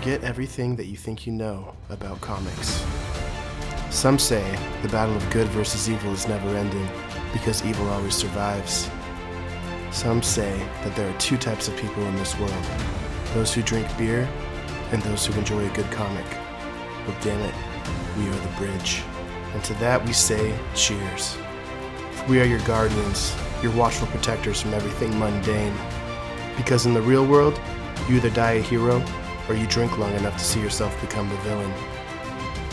Forget everything that you think you know about comics. Some say the battle of good versus evil is never ending because evil always survives. Some say that there are two types of people in this world those who drink beer and those who enjoy a good comic. Well, damn it, we are the bridge. And to that we say cheers. We are your guardians, your watchful protectors from everything mundane. Because in the real world, you either die a hero or you drink long enough to see yourself become the villain.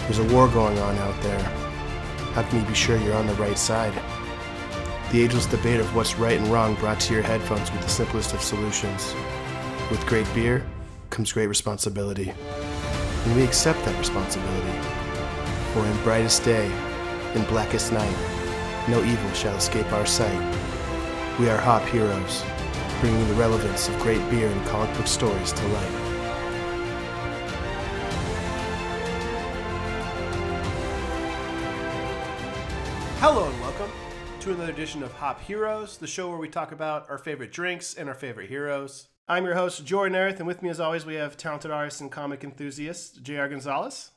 There's a war going on out there. How can you be sure you're on the right side? The ageless debate of what's right and wrong brought to your headphones with the simplest of solutions. With great beer comes great responsibility. And we accept that responsibility. For in brightest day, in blackest night, no evil shall escape our sight. We are Hop Heroes, bringing the relevance of great beer and comic book stories to light. To another edition of Hop Heroes, the show where we talk about our favorite drinks and our favorite heroes. I'm your host, Jordan Erith, and with me as always we have talented artist and comic enthusiast, J.R. Gonzalez.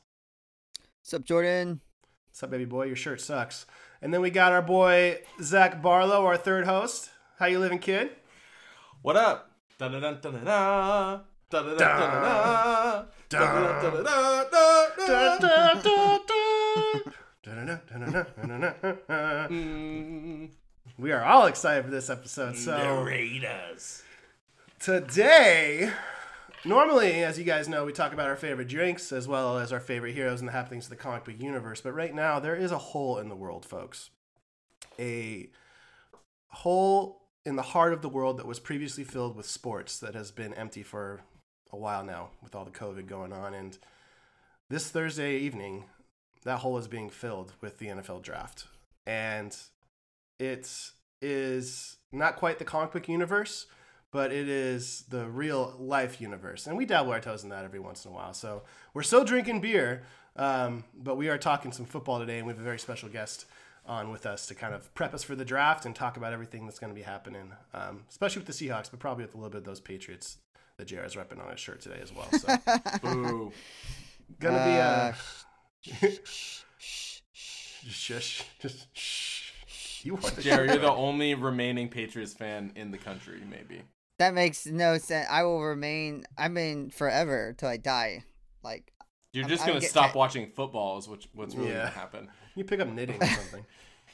What's up, Jordan? What's up, baby boy? Your shirt sucks. And then we got our boy, Zach Barlow, our third host. How you living, kid? What up? We are all excited for this episode. So Narrators. today, normally, as you guys know, we talk about our favorite drinks as well as our favorite heroes and the happenings of the comic book universe. But right now, there is a hole in the world, folks. A hole in the heart of the world that was previously filled with sports that has been empty for a while now with all the COVID going on. And this Thursday evening, that hole is being filled with the NFL draft. And it is not quite the comic book universe, but it is the real life universe. And we dabble our toes in that every once in a while. So we're still drinking beer, um, but we are talking some football today, and we have a very special guest on with us to kind of prep us for the draft and talk about everything that's going to be happening, um, especially with the Seahawks, but probably with a little bit of those Patriots that JR is repping on his shirt today as well. So Boo. gonna be Uh, a just shush, just shh. You want the Jerry, you're the only remaining Patriots fan in the country, maybe. that makes no sense. I will remain. I mean, forever till I die. Like, You're just gonna stop watching football is what, what's really Yeah. gonna happen. You pick up knitting or something.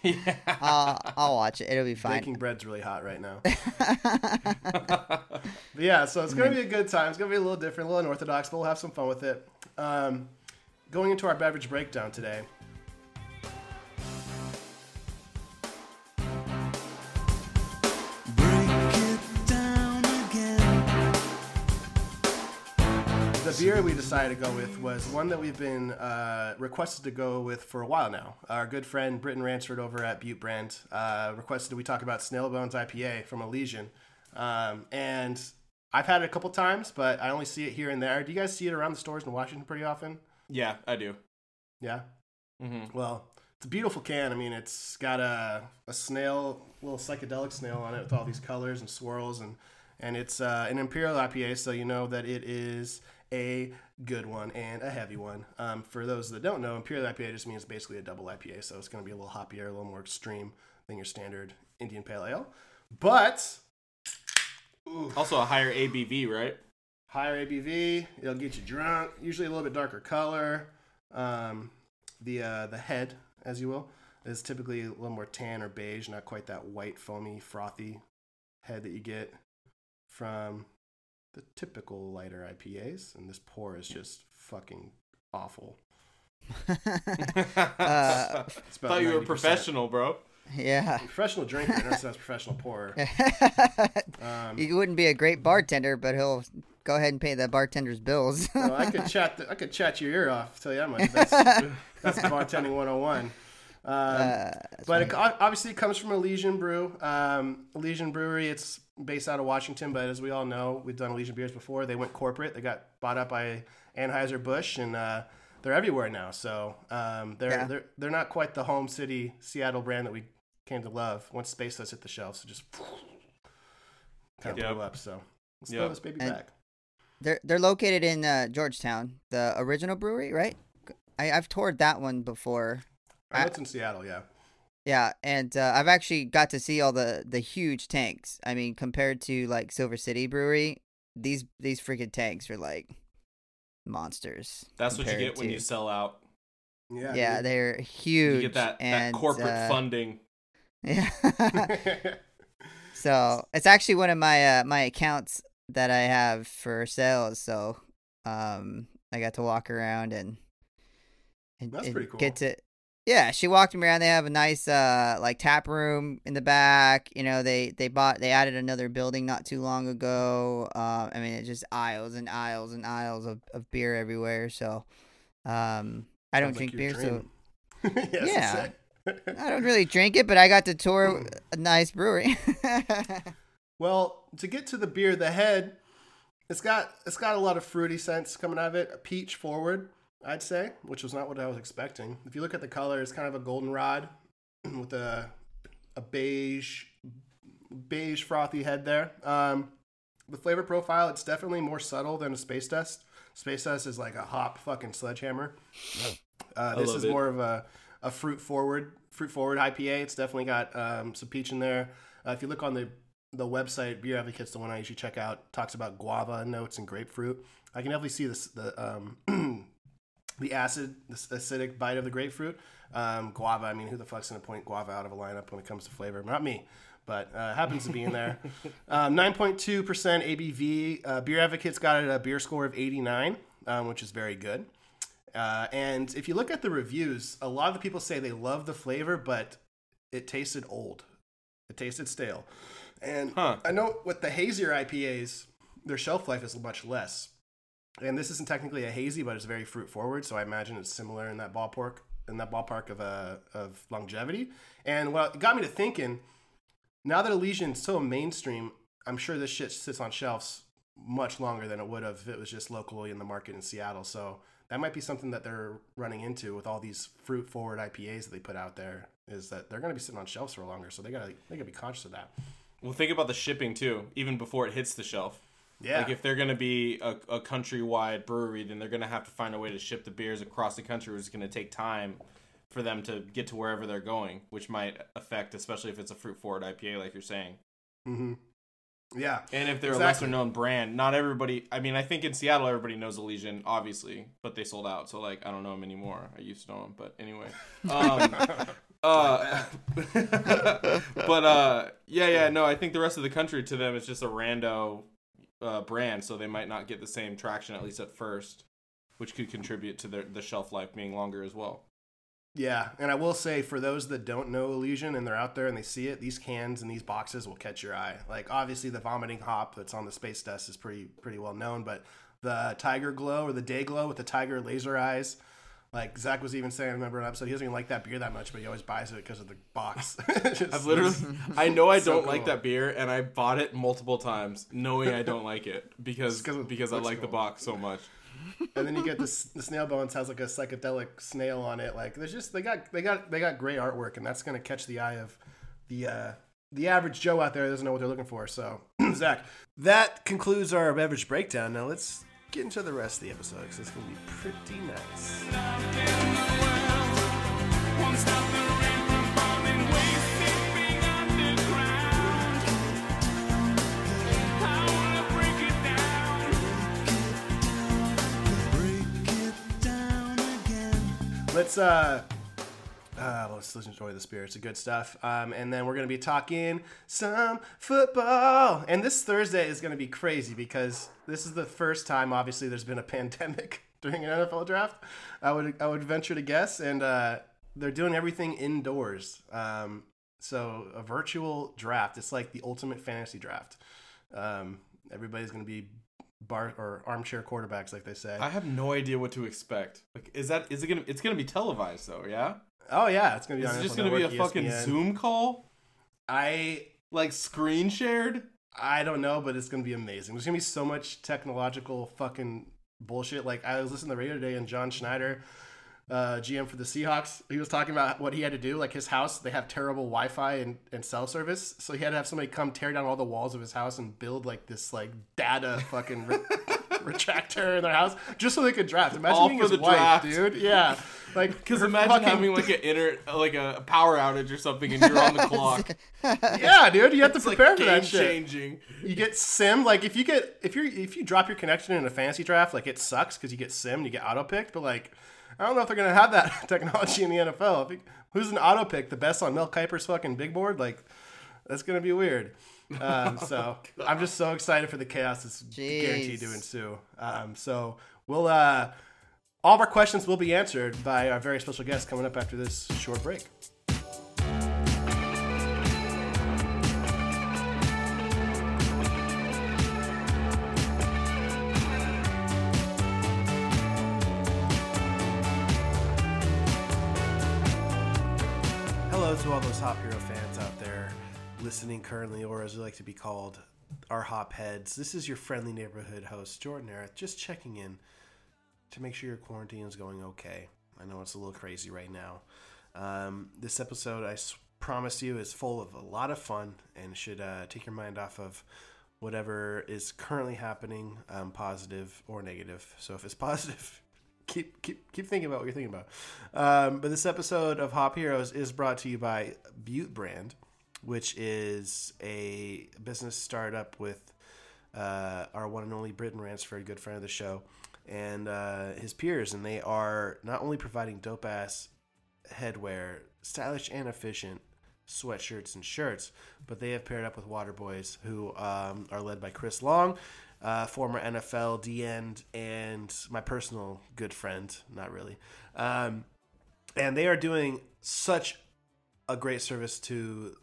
yeah. I'll, watch it. It'll be fine. Baking bread's really hot right now. Yeah, so it's gonna be a good time. It's gonna be a little different, a little unorthodox, but we'll have some fun with it. Um, going into our beverage breakdown today. The beer we decided to go with was one that we've been uh, requested to go with for a while now. Our good friend Britton Ransford over at Butte Brand uh, requested that we talk about Snail Bones IPA from Elysian. Um, and I've had it a couple times, but I only see it here and there. Do you guys see it around the stores in Washington pretty often? Yeah, I do. Yeah. hmm Well, it's a beautiful can. I mean, it's got a, a snail, little psychedelic snail on it with all these colors and swirls, and and it's uh, an imperial IPA, so you know that it is a good one and a heavy one. Um, for those that don't know, imperial IPA just means basically a double IPA, so it's going to be a little hoppier, a little more extreme than your standard Indian Pale Ale, but ooh, Also a higher ABV, right? Higher ABV. It'll get you drunk. Usually a little bit darker color. Um, the uh, the head, as you will, is typically a little more tan or beige, not quite that white, foamy, frothy head that you get from the typical lighter IPAs. And this pour is just fucking awful. Uh, It's about Thought you were 90%. professional, bro. yeah. Professional drinker, not as professional pourer. Um, he wouldn't be a great bartender, but he'll go ahead and pay the bartender's bills. well, I could chat. The, I could chat your ear off. Tell you that much. That's, that's bartending 101. Um, Uh, but it, obviously, it comes from Elysian Brew. Um, Elysian Brewery. It's based out of Washington, but as we all know, we've done Elysian beers before. They went corporate. They got bought up by Anheuser Busch, and uh, they're everywhere now. So um, they're Yeah. they're they're not quite the home city Seattle brand that we came to love. Once Space Dust hit the shelves, it just kind of Yep. blew up. So let's Yep. throw this baby And- back. They're they're located in uh, Georgetown, the original brewery, right? I, I've toured that one before. I know it's in Seattle, yeah. Yeah, and uh, I've actually got to see all the the huge tanks. I mean, compared to like Silver City Brewery, these these freaking tanks are like monsters. That's what you compared get when you sell out. Yeah. Yeah, they're huge. You get that, and, that corporate uh, funding. Yeah. so it's actually one of my uh, my accounts that I have for sales. So um, I got to walk around and, and, and cool. get to. Yeah, she walked me around. They have a nice uh like tap room in the back. You know, they they bought they added another building not too long ago. Uh, I mean, it's just aisles and aisles and aisles of, of beer everywhere. So, um, I don't Sounds like drink beer, so yes, Yeah. I don't really drink it. But I got to tour a nice brewery. Well, to get to the beer, the head, it's got it's got a lot of fruity scents coming out of it. A peach forward, I'd say, which was not what I was expecting. If you look at the color, it's kind of a goldenrod with a a beige beige frothy head there. Um, the flavor profile, it's definitely more subtle than a space dust. Space dust is like a hop fucking sledgehammer. Uh, this is it. more of a, a fruit forward fruit forward IPA. It's definitely got um, some peach in there. Uh, if you look on the the website, Beer Advocates, the one I usually check out, talks about guava notes and grapefruit. I can definitely see this the um, the acid, the acidic bite of the grapefruit. Um, guava. I mean, who the fuck's gonna point guava out of a lineup when it comes to flavor? Not me, but uh, happens to be in there. Um, 9.2% ABV. Uh, Beer Advocates got it a beer score of 89, um, which is very good. Uh, and if you look at the reviews, a lot of the people say they love the flavor, but it tasted old. It tasted stale. And Huh. I know with the hazier IPAs, their shelf life is much less. And this isn't technically a hazy, but it's very fruit forward, so I imagine it's similar in that ballpark in that ballpark of uh, of longevity. And what it got me to thinking, now that Elysian's so mainstream, I'm sure this shit sits on shelves much longer than it would have if it was just locally in the market in Seattle. So that might be something that they're running into with all these fruit forward IPAs that they put out there. Is that they're going to be sitting on shelves for longer, so they gotta they gotta be conscious of that. Well, think about the shipping too, even before it hits the shelf. Yeah, Like if they're gonna be a, a countrywide brewery, then they're gonna have to find a way to ship the beers across the country, which is gonna take time for them to get to wherever they're going, which might affect, especially if it's a fruit forward IPA, like you're saying. hmm yeah, And if they're a lesser known brand, not everybody. I mean, I think in Seattle everybody knows Elysian, obviously, but they sold out. So like, I don't know them anymore. I used to know them, but anyway. Um, uh, but uh, yeah, yeah, no. I think the rest of the country to them is just a rando uh, brand, so they might not get the same traction at least at first, which could contribute to their the shelf life being longer as well. Yeah, and I will say for those that don't know Elysian and they're out there and they see it, these cans and these boxes will catch your eye. Like obviously the vomiting hop that's on the space dust is pretty pretty well known, but the Tiger Glow or the Day Glow with the tiger laser eyes, like Zach was even saying, I remember an episode, he doesn't even like that beer that much, but he always buys it because of the box. Just- I've literally, I know I So don't like that beer, and I bought it multiple times, knowing I don't like it because it because I like the box so much. and then you get this the snail bones has like a psychedelic snail on it. Like there's just they got they got they got great artwork, and that's gonna catch the eye of the uh, the average Joe out there doesn't know what they're looking for. So Zach, that concludes our beverage breakdown. Now let's get into the rest of the episode because it's gonna be pretty nice. Let's uh. Uh, let's, let's enjoy the spirit. It's good stuff. Um, and then we're going to be talking some football. And this Thursday is going to be crazy because this is the first time, obviously, there's been a pandemic during an NFL draft. I would I would venture to guess, and uh, they're doing everything indoors. Um, so a virtual draft. It's like the ultimate fantasy draft. Um, everybody's going to be bar or armchair quarterbacks, like they say. I have no idea what to expect. Like, is that is it gonna? It's gonna be televised though, yeah. Oh yeah, it's going to be. Is on it just gonna be a Network, fucking ESPN. Zoom call, I like screen shared? I don't know, but it's gonna be amazing. There's gonna be so much technological fucking bullshit. Like I was listening to the radio today, and John Schneider, uh, GM for the Seahawks, he was talking about what he had to do. Like his house, they have terrible Wi-Fi and, and cell service, so he had to have somebody come tear down all the walls of his house and build like this like data fucking retractor in their house just so they could draft. Imagine All being for his the wife, draft. dude. Yeah, like Because imagine fucking- having like an inner, like a power outage or something, and you're on the clock. yeah, dude. You have to It's like prepare for game that shit. changing. You get sim like if you get if you are if you drop your connection in a fantasy draft, like it sucks because you get sim, you get auto picked. But like, I don't know if they're gonna have that technology in the NFL. If you- who's an auto pick? The best on Mel Kiper's fucking big board? Like, that's gonna be weird. Um, so I'm just so excited for the chaos that's guaranteed to ensue. Um, so we'll uh, all of our questions will be answered by our very special guest coming up after this short break. Listening currently, or as we like to be called, our Hop Heads. This is your friendly neighborhood host, Jordan Arith, just checking in to make sure your quarantine is going okay. I know it's a little crazy right now. Um, this episode, I promise you, is full of a lot of fun and should uh, take your mind off of whatever is currently happening, um, positive or negative. So if it's positive, keep keep keep thinking about what you're thinking about. Um, but this episode of Hop Heroes is brought to you by Butte Brand, which is a business startup with uh, our one and only Britton Ransford, good friend of the show, and uh, his peers, and they are not only providing dope ass headwear, stylish and efficient sweatshirts and shirts, but they have paired up with Water Boys, who um, are led by Chris Long, uh, former NFL D end, and my personal good friend. Not really. Um, and they are doing such a great service to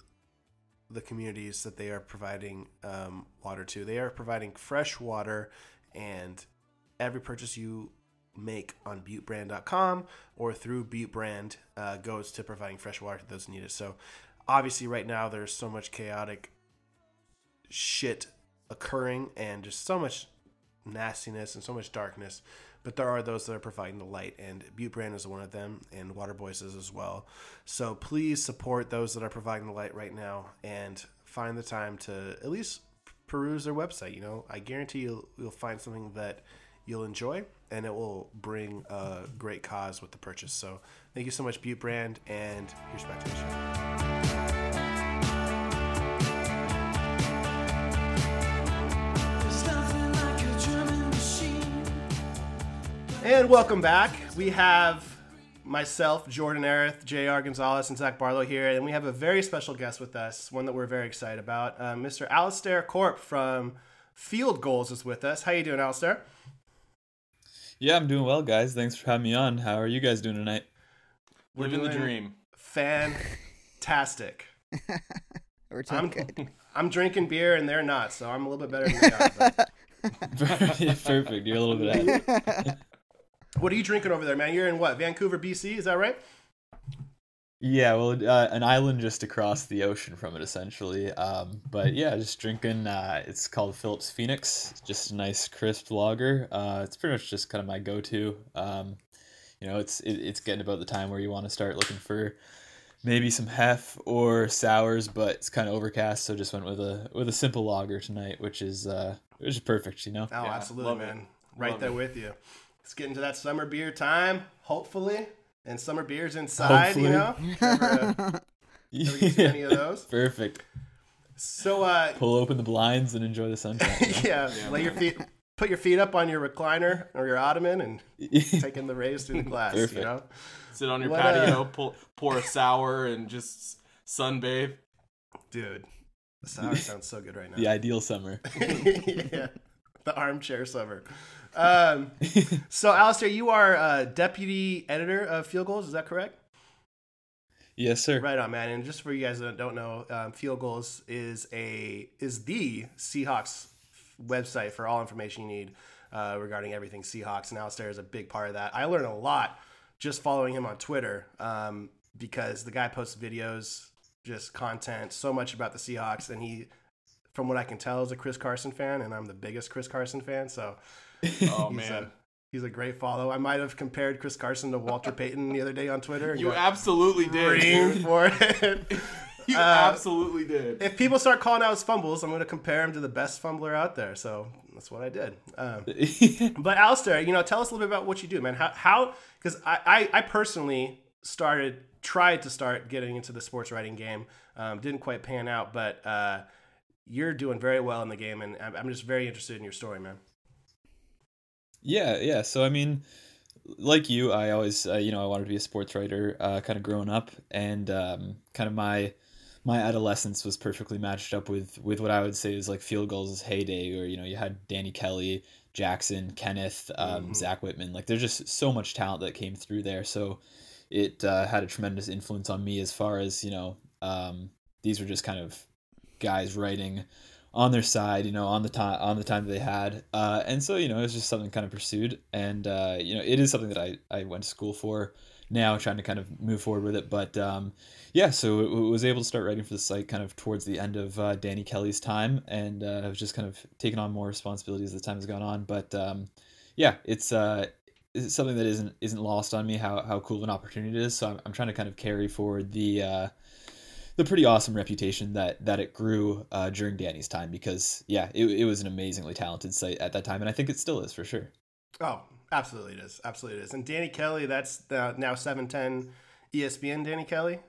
the communities that they are providing um, water to. They are providing fresh water, and every purchase you make on buttebrand.com or through buttebrand uh, goes to providing fresh water to those who need it. So, obviously, right now there's so much chaotic shit occurring and just so much nastiness and so much darkness. But there are those that are providing the light, and Butte Brand is one of them, and Water Boys is as well. So please support those that are providing the light right now, and find the time to at least peruse their website. You know, I guarantee you'll you'll find something that you'll enjoy, and it will bring a great cause with the purchase. So thank you so much, Butte Brand, and here's back to the show. And welcome back. We have myself, Jordan Arith, J.R. Gonzalez, and Zach Barlow here, and we have a very special guest with us, one that we're very excited about. Uh, Mr. Alistair Corp from Field Gulls is with us. How you doing, Alistair? Yeah, I'm doing well, guys. Thanks for having me on. How are you guys doing tonight? We're Living the doing dream. Fantastic. We're doing I'm good. I'm drinking beer and they're not, so I'm a little bit better than they are. But Perfect. You're a little bit ahead. What are you drinking over there, man? You're in what? Vancouver, BC? Is that right? Yeah, well, uh, an island just across the ocean from it, essentially. Um, but yeah, just drinking. Uh, it's called Phillips Phoenix. It's just a nice, crisp lager. Uh, it's pretty much just kind of my go-to. Um, you know, it's it, it's getting about the time where you want to start looking for maybe some hef or sours, but it's kind of overcast, so just went with a with a simple lager tonight, which is uh, which is perfect. You know. Oh, Yeah, absolutely, love it. man. Right Love there it. with you. It's getting to that summer beer time, hopefully. And summer beers inside, you know? Ever, uh, ever get any of those? Perfect. So, uh, Pull open the blinds and enjoy the sunshine. yeah, Yeah, lay your feet, put your feet up on your recliner or your ottoman and take in the rays through the glass, you know? Sit on your What, uh, patio, pull, pour a sour, and just sunbathe. Dude, the sour sounds so good right now. the ideal summer. yeah, the armchair summer. Um, so, Alistair, you are uh, deputy editor of Field Gulls, is that correct? Yes, sir. Right on, man. And just for you guys that don't know, um, Field Gulls is a is the Seahawks website for all information you need uh, regarding everything Seahawks. And Alistair is a big part of that. I learned a lot just following him on Twitter um, because the guy posts videos, just content, so much about the Seahawks, and he, from what I can tell, is a Chris Carson fan, and I'm the biggest Chris Carson fan. So Oh he's man, a, he's a great follow. I might have compared Chris Carson to Walter Payton the other day on Twitter. you absolutely did. for it. You Uh, absolutely did. if people start calling out his fumbles, I'm going to compare him to the best fumbler out there. So that's what I did. Um, but Alistair, you know, tell us a little bit about what you do, man. How, how, because I, I, I personally started, tried to start getting into the sports writing game. Um, didn't quite pan out, but uh, you're doing very well in the game, and I'm, I'm just very interested in your story, man. Yeah, yeah. So I mean, like you, I always, uh, you know, I wanted to be a sports writer, uh, kind of growing up, and um, kind of my my adolescence was perfectly matched up with with what I would say is like Field Gulls' heyday, where you know you had Danny Kelly, Jackson, Kenneth, um, Mhm. Zach Whitman. Like there's just so much talent that came through there. So it uh, had a tremendous influence on me as far as you know. Um, these were just kind of guys writing on their side, you know, on the time on the time they had, uh, and so you know, it's just something kind of pursued, and uh, you know, it is something that I I went to school for now, trying to kind of move forward with it, but um, yeah, so it, was able to start writing for the site kind of towards the end of uh, Danny Kelly's time, and uh, I've just kind of taken on more responsibilities as the time has gone on, but um, yeah, it's uh, it's something that isn't isn't lost on me how how cool of an opportunity it is. So I'm, I'm trying to kind of carry forward the uh, the pretty awesome reputation that that it grew uh, during Danny's time because yeah, it, it was an amazingly talented site at that time, and I think it still is for sure. Oh, absolutely it is. Absolutely it is. And Danny Kelly, that's the, now 710 ESPN Danny Kelly.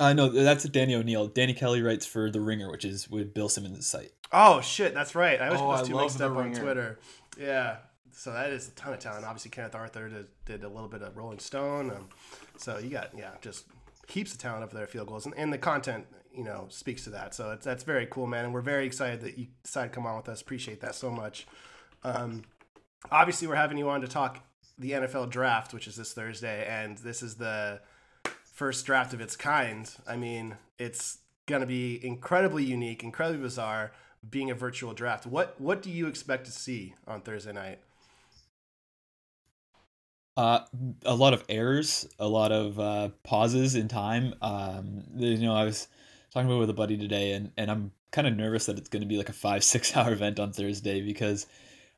Uh, no, that's Danny O'Neil. Danny Kelly writes for The Ringer, which is with Bill Simmons' site. Oh shit, that's right. I was Oh, put I those two love mixed The up on Twitter. Yeah. So that is a ton of talent. Obviously, Kenneth Arthur did, did a little bit of Rolling Stone. Um, so you got yeah, just heaps of talent there. at Field Gulls and, and the content you know speaks to that. So it's, that's very cool, man. And we're very excited that you decided to come on with us. Appreciate that so much. Um, obviously, we're having you on to talk the NFL draft, which is this Thursday, and this is the first draft of its kind. I mean, it's going to be incredibly unique, incredibly bizarre, being a virtual draft. What what do you expect to see on Thursday night? Uh, a lot of errors, a lot of uh, pauses in time. Um, you know, I was talking about with a buddy today, and, and I'm kind of nervous that it's going to be like a five six hour event on Thursday because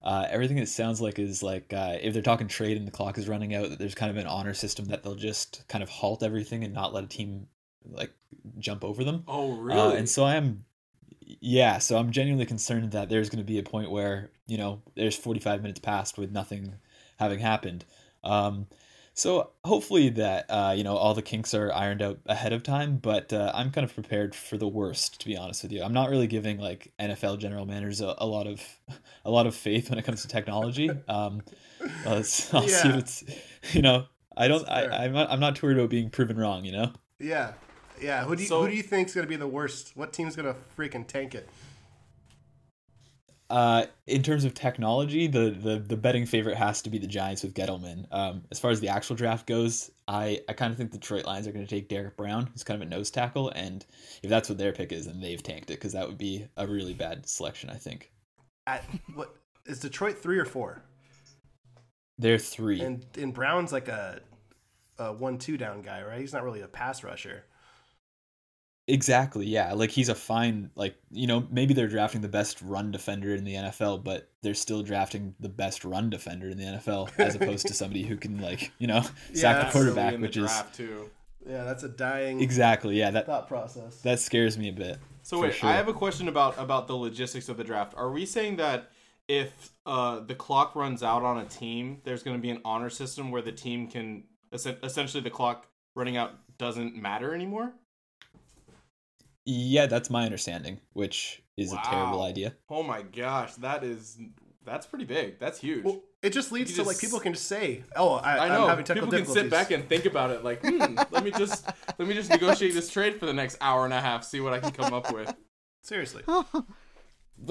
uh, everything it sounds like is like uh, if they're talking trade and the clock is running out, that there's kind of an honor system that they'll just kind of halt everything and not let a team like jump over them. Oh, really? Uh, and so I am, yeah. So I'm genuinely concerned that there's going to be a point where you know there's 45 minutes passed with nothing having happened. Um, so hopefully that uh, you know all the kinks are ironed out ahead of time. But uh, I'm kind of prepared for the worst, to be honest with you. I'm not really giving like NFL general managers a, a lot of a lot of faith when it comes to technology. Um, let's, I'll see Yeah. if it's you know. I don't. I, I'm not. I'm not too worried about being proven wrong. You know. Yeah, yeah. Who do you, So- who do you think's going to be the worst? What team's going to freaking tank it? Uh, in terms of technology, the, the the betting favorite has to be the Giants with Gettleman. Um, as far as the actual draft goes, I, I kind of think the Detroit Lions are going to take Derrick Brown, who's kind of a nose tackle, and if that's what their pick is, then they've tanked it because that would be a really bad selection. I think At what is Detroit three or four? they're three. And and Brown's like a a one two down guy, right? He's not really a pass rusher. Exactly, yeah. Like he's a fine, like you know, maybe they're drafting the best run defender in the NFL, but they're still drafting the best run defender in the NFL as opposed to somebody who can like you know sack Yeah, the quarterback, in the which is too. Yeah, that's a dying exactly yeah that thought process. that scares me a bit. So wait, sure. I have a question about about the logistics of the draft. Are we saying that if uh, the clock runs out on a team, there's going to be an honor system where the team can essentially the clock running out doesn't matter anymore? Yeah, that's my understanding, which is a terrible idea. Oh my gosh, that is that's pretty big. That's huge. Well, it just leads You to like people can just say, "Oh, I, I know I'm having technical people can sit back and think about it. Like, hmm, let me just let me just negotiate this trade for the next hour and a half, see what I can come up with. Seriously,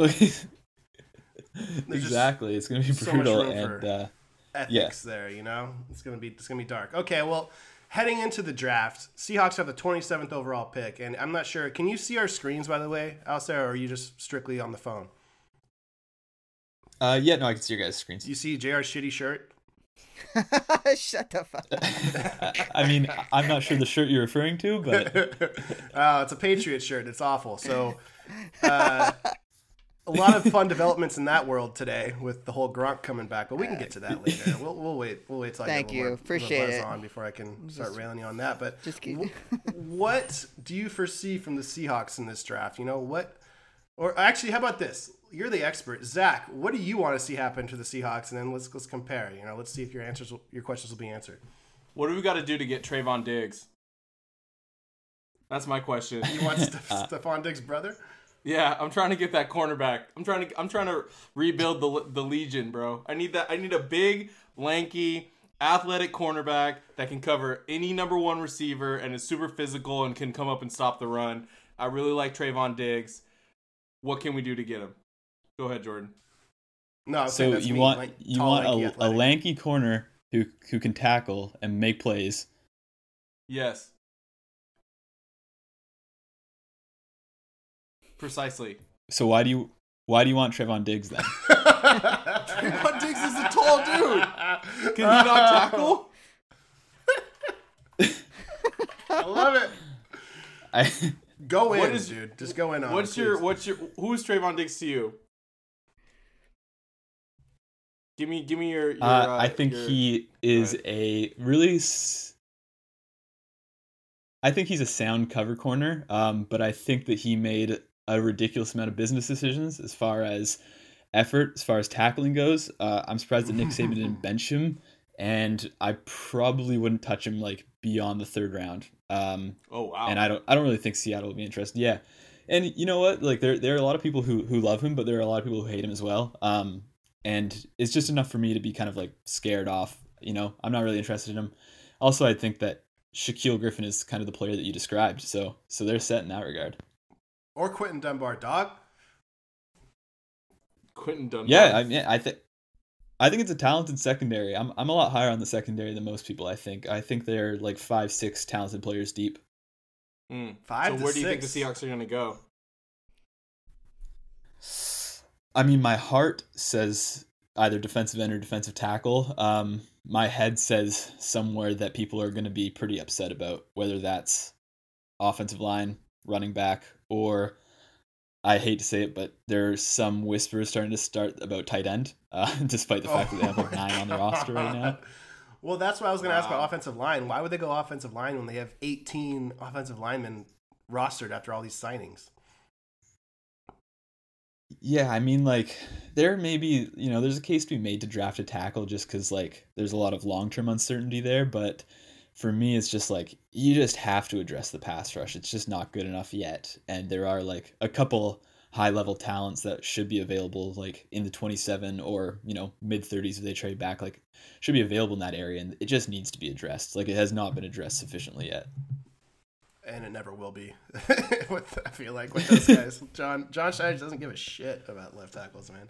exactly, it's gonna be so much brutal, room and for- uh, ethics there. You know, it's gonna be it's gonna be dark. Okay, well, heading into the draft, Seahawks have the 27th overall pick, and I'm not sure. Can you see our screens by the way, Alistair, or are you just strictly on the phone? uh, yeah, no, I can see your guys' screens. You see Jr's shitty shirt. Shut the fuck. up. I mean, I'm not sure the shirt you're referring to, but uh, it's a Patriot shirt. It's awful. So, uh, a lot of fun developments in that world today with the whole Gronk coming back, but we can get to that later. We'll, we'll wait. We'll wait till I Thank get a you. little more- Appreciate little buzz it. on before I can start railing you on that. But Just keep- what do you foresee from the Seahawks in this draft? You know what? Or actually, how about this? You're the expert, Zach. What do you want to see happen to the Seahawks? And then let's let's compare. You know, let's see if your answers, will, your questions will be answered. What do we got to do to get Trevon Diggs? That's my question. You want Ste- Stefon Diggs' brother? Yeah, I'm trying to get that cornerback. I'm trying to I'm trying to rebuild the the Legion, bro. I need that I need a big, lanky, athletic cornerback that can cover any number 1 receiver and is super physical and can come up and stop the run. I really like Trevon Diggs. What can we do to get him? Go ahead, Jordan. No, So that's you me, want like, you tall, want lanky, a, a lanky corner who who can tackle and make plays. Yes. Precisely. So why do you why do you want Trevon Diggs then? Trevon Diggs is a tall dude. Can he not tackle? I love it. I Go in, What is- dude. Just go in on. What's it, your please. what's your who's Trevon Diggs to you? Give me give me your. your uh, uh, I think your- he is ahead. a really. S- I think he's a sound cover corner, um, but I think that he made a ridiculous amount of business decisions as far as effort, as far as tackling goes. Uh, I'm surprised that Nick Saban didn't bench him, and I probably wouldn't touch him like beyond the third round. Um, Oh wow. and I don't I don't really think Seattle would be interested. Yeah, and you know what? Like there there are a lot of people who who love him, but there are a lot of people who hate him as well. Um, and it's just enough for me to be kind of like scared off. You know, I'm not really interested in him. Also, I think that Shaquill Griffin is kind of the player that you described. So so they're set in that regard. Or Quinton Dunbar, dog? Quinton Dunbar. Yeah, I mean, I think. I think it's a talented secondary. I'm, I'm a lot higher on the secondary than most people. I think. I think they're like five, six talented players deep. Mm. Five So to where do you think the. Seahawks are gonna go? I mean, my heart says either defensive end or defensive tackle. Um, my head says somewhere that people are going to be pretty upset about, whether that's offensive line, running back, or I hate to say it, but there's some whispers starting to start about tight end, uh, despite the fact that they have like nine on the roster right now. Well, that's what I was going to ask about offensive line. Why would they go offensive line when they have 18 offensive linemen rostered after all these signings? Yeah, I mean, like, there may be, you know, there's a case to be made to draft a tackle just because, like, there's a lot of long term uncertainty there. But for me, it's just like, you just have to address the pass rush. It's just not good enough yet. And there are, like, a couple high level talents that should be available, like, in the 27 or, you know, mid 30s if they trade back, like, should be available in that area. And it just needs to be addressed. Like, it has not been addressed sufficiently yet. And it never will be. with, I feel like with those guys, John John Schneider doesn't give a shit about left tackles, man.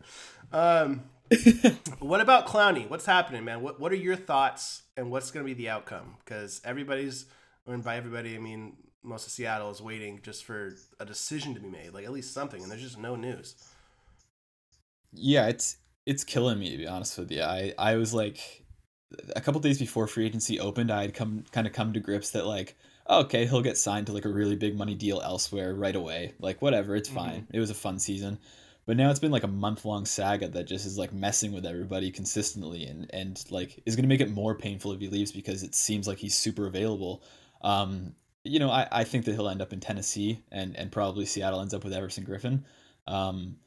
Um, what about Clowney? What's happening, man? What What are your thoughts and what's going to be the outcome? Because everybody's, and by everybody I mean most of Seattle is waiting just for a decision to be made, like at least something, and there's just no news. Yeah, it's it's killing me to be honest with you. I I was like a couple days before free agency opened, I had come kind of come to grips that like oh, okay, he'll get signed to like a really big money deal elsewhere right away. Like whatever, it's mm-hmm. fine. It was a fun season. But now it's been like a month long saga that just is like messing with everybody consistently and and like is going to make it more painful if he leaves because it seems like he's super available. Um you know, I, I think that he'll end up in Tennessee and, and probably Seattle ends up with Everson Griffen. Um,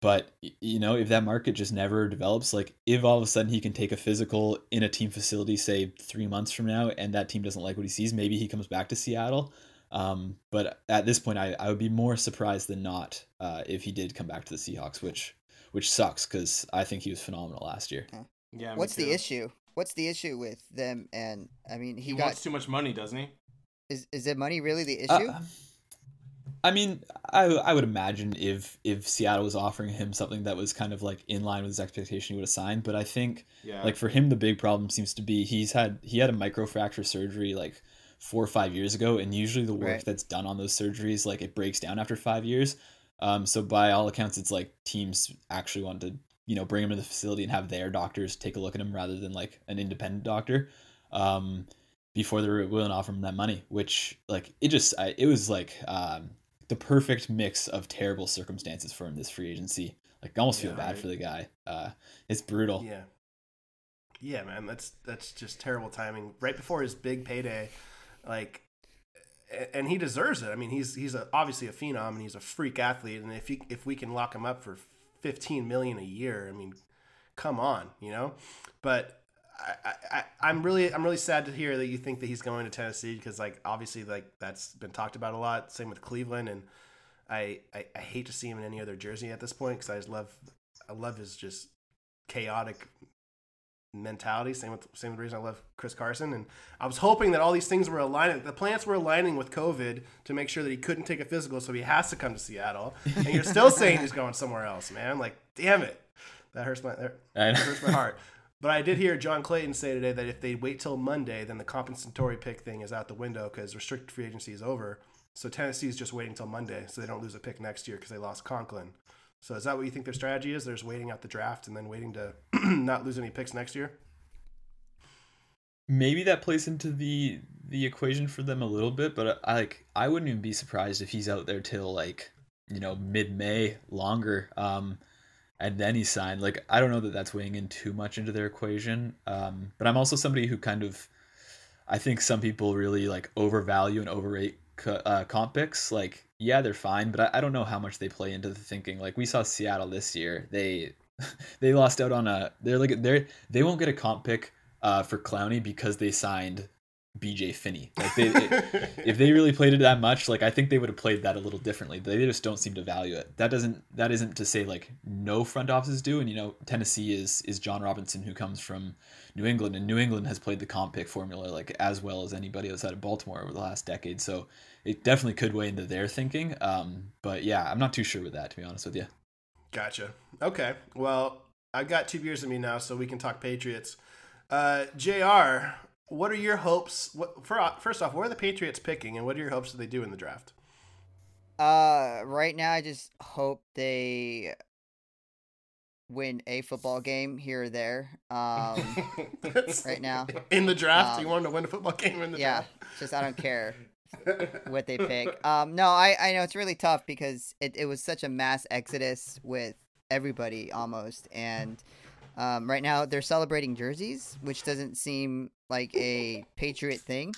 but you know, if that market just never develops, like if all of a sudden he can take a physical in a team facility, say three months from now, and that team doesn't like what he sees, maybe he comes back to Seattle. Um, but at this point, I, I would be more surprised than not uh, if he did come back to the Seahawks, which which sucks because I think he was phenomenal last year. Yeah. me What's the issue? What's the issue with them? And I mean, he, He got wants too much money, doesn't he? is is it money really the issue? Uh, I mean, I I would imagine if if Seattle was offering him something that was kind of like in line with his expectation, he would have signed. But I think Yeah. like for him, the big problem seems to be he's had he had a microfracture surgery like four or five years ago, and usually the work Right. that's done on those surgeries like it breaks down after five years. Um, so by all accounts, it's like teams actually want to you know bring him to the facility and have their doctors take a look at him rather than like an independent doctor. Um, before they were willing to offer him that money, which like it just I, it was like um, the perfect mix of terrible circumstances for him this free agency. Like I almost feel bad right. for the guy. Uh, it's brutal. Yeah. Yeah, man, that's that's just terrible timing. Right before his big payday, like, and he deserves it. I mean, he's he's a, obviously a phenom and he's a freak athlete. And if he, if we can lock him up for fifteen million a year, I mean, come on, you know. But I, I I'm really I'm really sad to hear that you think that he's going to Tennessee because like obviously like that's been talked about a lot. Same with Cleveland and. I, I, I hate to see him in any other jersey at this point because I just love I love his just chaotic mentality. Same with same with the reason I love Chris Carson. And I was hoping that all these things were aligning. The plants were aligning with COVID to make sure that he couldn't take a physical, so he has to come to Seattle. And you're still saying he's going somewhere else, man. Like, damn it, that hurts my that hurts my heart. But I did hear John Clayton say today that if they wait till Monday, then the compensatory pick thing is out the window because restricted free agency is over. So Tennessee is just waiting till Monday, so they don't lose a pick next year because they lost Conklin. So is that what you think their strategy is? They're just waiting out the draft and then waiting to not lose any picks next year. maybe that plays into the the equation for them a little bit but i like i wouldn't even be surprised if he's out there till like you know mid-may longer um and then he signed like i don't know that that's weighing in too much into their equation um but i'm also somebody who kind of i think some people really like overvalue and overrate co- uh, comp picks like yeah they're fine but I, I don't know how much they play into the thinking like we saw seattle this year they they lost out on a they're like they're they won't get a comp pick uh, for Clowney because they signed BJ Finney. Like they, if they really played it that much, like I think they would have played that a little differently. They just don't seem to value it. That doesn't that isn't to say like no front offices do. And you know Tennessee is is Jon Robinson who comes from New England, and New England has played the comp pick formula like as well as anybody outside of Baltimore over the last decade. So it definitely could weigh into their thinking. Um, but yeah, I'm not too sure with that to be honest with you. Gotcha. Okay. Well, I've got two beers in me now, so we can talk Patriots. Uh, Jr. What are your hopes? What for, first off, what are the Patriots picking, and what are your hopes that they do in the draft? Uh, right now, I just hope they win a football game here or there. Um, right now. in the draft, Um, you want to win a football game in the yeah, draft? Yeah, just I don't care what they pick. Um, no, I I know it's really tough because it it was such a mass exodus with everybody almost, and um, right now they're celebrating jerseys, which doesn't seem like a Patriot thing.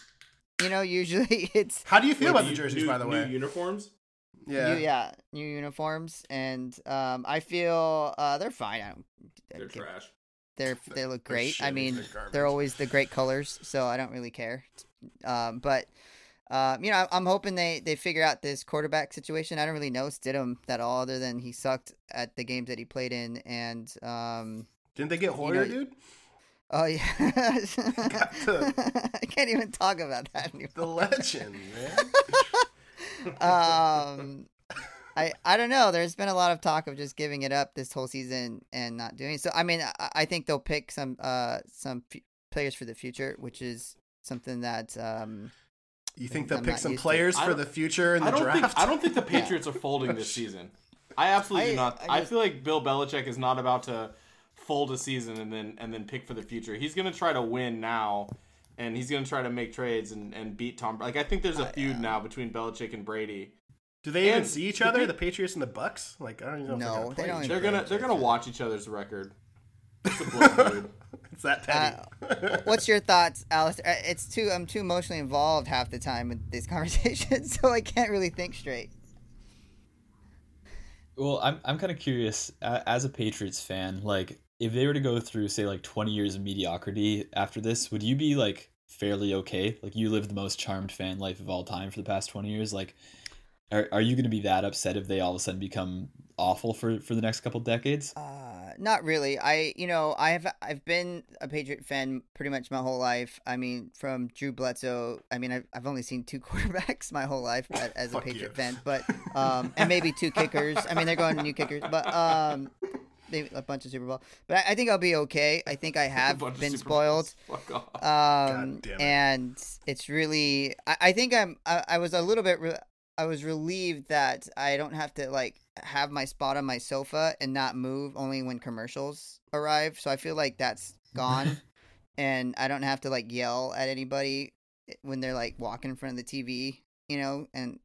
You know, usually it's How do you feel Wait, about new- the jerseys, new- by the new way? uniforms. yeah. new, yeah, new uniforms, and um, I feel uh, they're fine. I don't, I They're give- trash. They're they look They're great. I mean, They're they're always the great colors, so I don't really care. Um, but um, you know, I'm hoping they they figure out this quarterback situation. I don't really know Stidham that all, other than he sucked at the games that he played in, and um, Didn't they get Hoyer, know, dude? oh yeah, to- I can't even talk about that anymore. The legend, man. um I I don't know. There's been a lot of talk of just giving it up this whole season and not doing so. I mean, I, I think they'll pick some uh some f- players for the future, which is something that um You think they'll I'm pick some players for the future in the I don't draft? think I don't think the Patriots are folding this season. I absolutely do not. I I, feel like Bill Belichick is not about to fold a season and then and then pick for the future. He's gonna try to win now, and he's gonna try to make trades and, and beat Tom. Like I think there's a feud now between Belichick and Brady. Do they even see each the other? Pa- The Patriots and the Bucks? Like I don't even know. No, if they they're don't gonna play They're gonna they're gonna watch each other's record. It's a blood feud. It's that petty. what's your thoughts, Alistair? Uh, It's too I'm too emotionally involved half the time with these conversations, so I can't really think straight. Well, I'm I'm kind of curious a- as a Patriots fan, like if they were to go through say like 20 years of mediocrity after this, would you be like fairly okay? Like you lived the most charmed fan life of all time for the past 20 years, like are are you going to be that upset if they all of a sudden become awful for for the next couple decades? Uh, not really. I, you know, I have I've been a Patriot fan pretty much my whole life. I mean, from Drew Bledsoe. I mean, I've, I've only seen two quarterbacks my whole life a- as a Patriot you. fan, but um, and maybe two kickers. I mean, they're going to new kickers, but um, maybe a bunch of Super Bowl. But I, I think I'll be okay. I think I have been spoiled. Fuck off. Um, damn it. and it's really, I, I think I'm, I, I was a little bit, re- I was relieved that I don't have to like have my spot on my sofa and not move only when commercials arrive. So I feel like that's gone, and I don't have to like yell at anybody when they're like walking in front of the TV, you know. And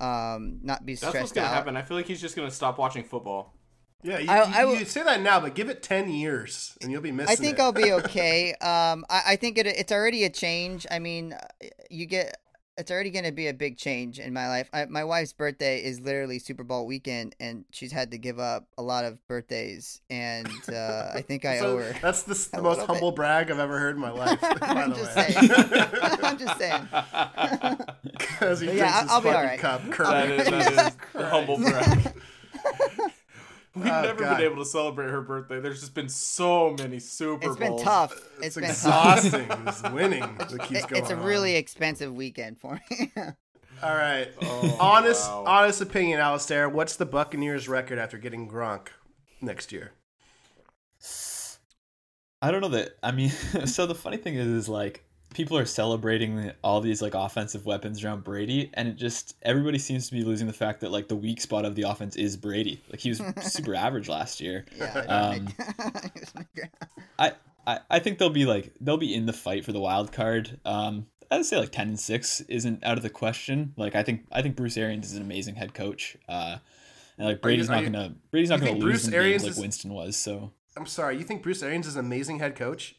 um, not be stressed That's what's gonna out. happen. I feel like he's just gonna stop watching football. Yeah, you, I- you, I will- you say that now, but give it ten years and you'll be missing. I think it. I'll be okay. um, I, I think it it's already a change. I mean, uh, you get it's already going to be a big change in my life. I, my wife's birthday is literally Super Bowl weekend, and she's had to give up a lot of birthdays, and uh, I think I So owe her. That's the, the most little bit. humble brag I've ever heard in my life. by I'm the just way. saying. I'm just saying. Because he But drinks yeah, his I'll be alright. cup. That currently. is, that is a humble brag. We've Oh, never God. been able to celebrate her birthday. There's just been so many Super Bowls. It's been tough. It's, it's been tough. exhausting. this winning that keeps It- going it's a on. really expensive weekend for me. All right. Oh, honest, wow. honest opinion, Alistair. What's the Buccaneers' record after getting Gronk next year? I don't know that. I mean, so the funny thing is, is like people are celebrating all these like offensive weapons around Brady, and it just everybody seems to be losing the fact that like the weak spot of the offense is Brady. Like he was super average last year. yeah. Um, I, I I think they'll be like they'll be in the fight for the wild card. Um, I'd say like ten and six isn't out of the question. Like I think I think Bruce Arians is an amazing head coach. Uh, and like Brady's are not gonna Brady's not gonna lose Bruce in Arians games is- like Winston was. So I'm sorry. You think Bruce Arians is an amazing head coach?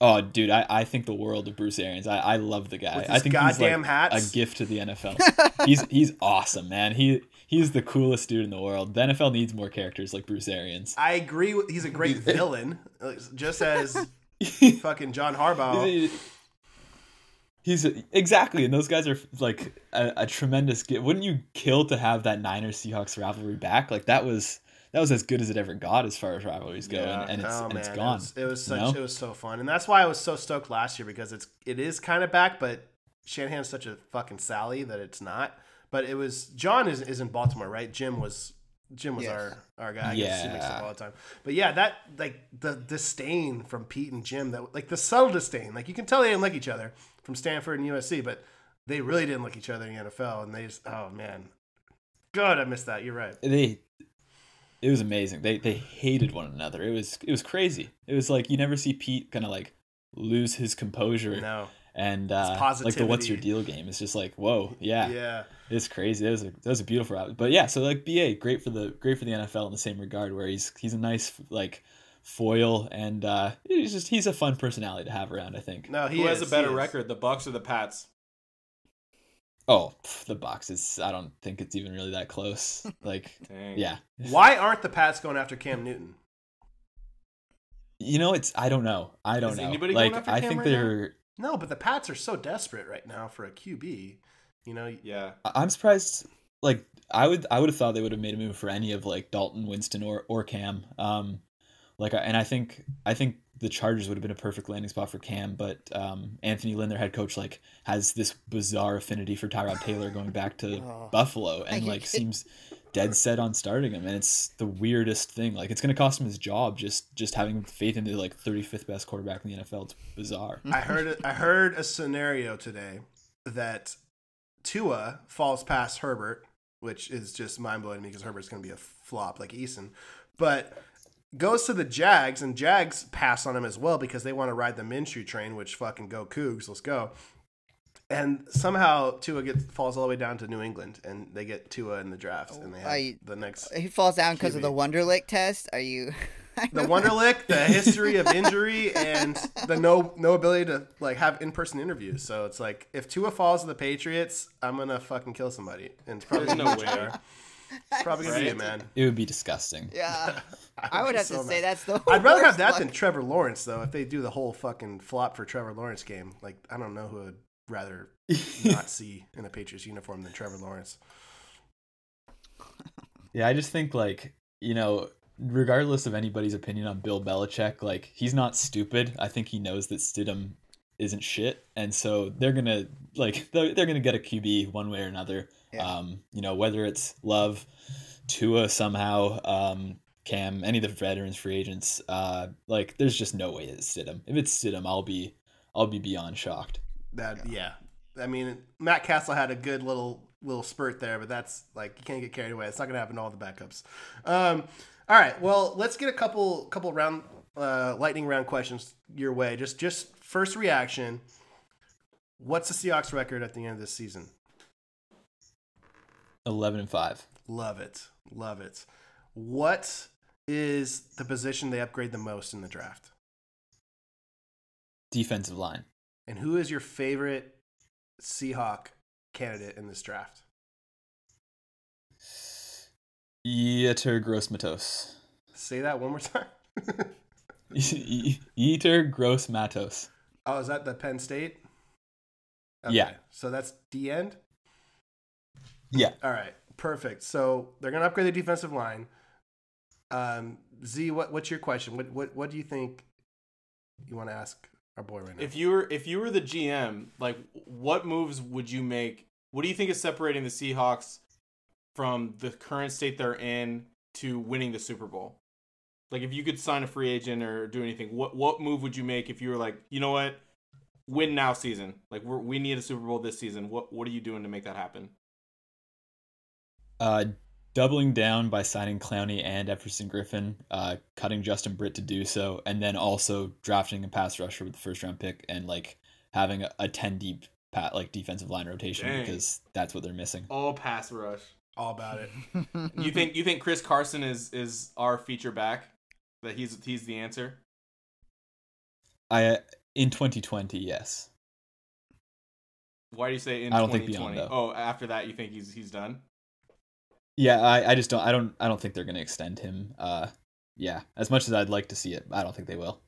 Oh dude, I, I think the world of Bruce Arians. I, I love the guy. I think goddamn he's like hats? a gift to the NFL. he's he's awesome, man. He he's the coolest dude in the world. The NFL needs more characters like Bruce Arians. I agree. With, he's a great villain, uh, just as fucking John Harbaugh. He's, he's exactly, and those guys are like a, a tremendous. Gift. Wouldn't you kill to have that Niners Seahawks rivalry back? Like that was that was as good as it ever got as far as rivalries go, Yeah. and, and it's oh and man, it's it gone. was, it was you such know? it was so fun, and that's why I was so stoked last year because it's it is kind of back, but Shanahan's such a fucking Sally that it's not. But it was John is, is in Baltimore, right? Jim was Jim was Yes. our our guy. I guess he makes Yeah. up all the time. But yeah, that like the disdain from Pete and Jim that like the subtle disdain, like you can tell they didn't like each other from Stanford and USC, but they really didn't like each other in the NFL, and they just oh man, God, I missed that. You're right. they it was amazing. They they hated one another. It was it was crazy. It was like you never see Pete kind of like lose his composure No, and uh, like the what's your deal game. It's just like whoa, yeah, yeah. it's crazy. That was a that was a beautiful route. But yeah, so like BA great for the great for the NFL in the same regard where he's he's a nice like foil and uh he's just he's a fun personality to have around. I think. No, he Who has a better record, the Bucs or the Pats? Oh, pff, the box is. I don't think it's even really that close. Like, Dang. yeah. Why aren't the Pats going after Cam Newton? You know, it's. I don't know. I don't Is know. anybody going like, after I Cam think right they're. No, but the Pats are so desperate right now for a QB. You know, Yeah. I- I'm surprised. Like, I would. I would have thought they would have made a move for any of like Dalton, Winston, or or Cam. Um, like, and I think I think the Chargers would have been a perfect landing spot for Cam, but um, Anthony Lynn, their head coach, like has this bizarre affinity for Tyrod Taylor going back to Oh. Buffalo, and I- like seems dead set on starting him, and it's the weirdest thing. Like, it's going to cost him his job just just having faith in the like 35th best quarterback in the NFL. It's bizarre. I heard I heard a scenario today that Tua falls past Herbert, which is just mind blowing to me because Herbert's going to be a flop like Eason, but goes to the Jags and Jags pass on him as well because they want to ride the Minshew train, which fucking go Cougs, let's go. And somehow Tua gets falls all the way down to New England, and they get Tua in the draft, and they have I- the next He falls down because of the QB. Wonderlic test. Are you? the Wonderlic, the history of injury, and the no no ability to like have in person interviews. So it's like if Tua falls to the Patriots, I'm gonna fucking kill somebody, and it's probably There's gonna no way. JR. It's probably gonna be you, Right? man. It would be disgusting. Yeah, I would have so to say that's the. I'd rather have that luck. than Trevor Lawrence, though. If they do the whole fucking flop for Trevor Lawrence game, like I don't know who would rather not see in a Patriots uniform than Trevor Lawrence. Yeah, I just think like you know, regardless of anybody's opinion on Bill Belichick, like he's not stupid. I think he knows that Stidham isn't shit, and so they're gonna like they're, they're gonna get a QB one way or another. Yeah. Um, you know, whether it's Love, Tua somehow, um, Cam, any of the veterans free agents. Uh, like there's just no way it's Stidham. If it's Stidham, I'll be I'll be beyond shocked. That yeah. I mean, Matt Cassel had a good little little spurt there, but that's like you can't get carried away. It's not gonna happen to all the backups. Um, all right, well, let's get a couple couple round uh, lightning round questions your way. Just just first reaction. What's the Seahawks record at the end of this season? Eleven and five. Love it. Love it. What is the position they upgrade the most in the draft? Defensive line. And who is your favorite Seahawk candidate in this draft? Yetur Gross-Matos. Say that one more time. Yeter Gross Matos. Oh, is that the Penn State? Yeah. So that's D end? Yeah. All right. Perfect. So they're going to upgrade the defensive line. Um, Z, what, what's your question? What, what, what do you think you want to ask our boy right now? If you were if you were the GM, like what moves would you make? What do you think is separating the Seahawks from the current state they're in to winning the Super Bowl? Like if you could sign a free agent or do anything, what what move would you make if you were like, you know what, win now season? Like we we need a Super Bowl this season. What what are you doing to make that happen? Uh, doubling down by signing Clowney and Everson Griffen, uh, cutting Justin Britt to do so, and then also drafting a pass rusher with the first round pick and like having a, a ten deep pat like defensive line rotation Dang. because that's what they're missing. All pass rush. All about it. You think you think Chris Carson is is our feature back? That he's he's the answer. I in 2020, yes. Why do you say in I don't think beyond, though. oh, after that you think he's he's done? Yeah, I, I just don't I don't I don't think they're gonna extend him. Uh, yeah, as much as I'd like to see it, I don't think they will.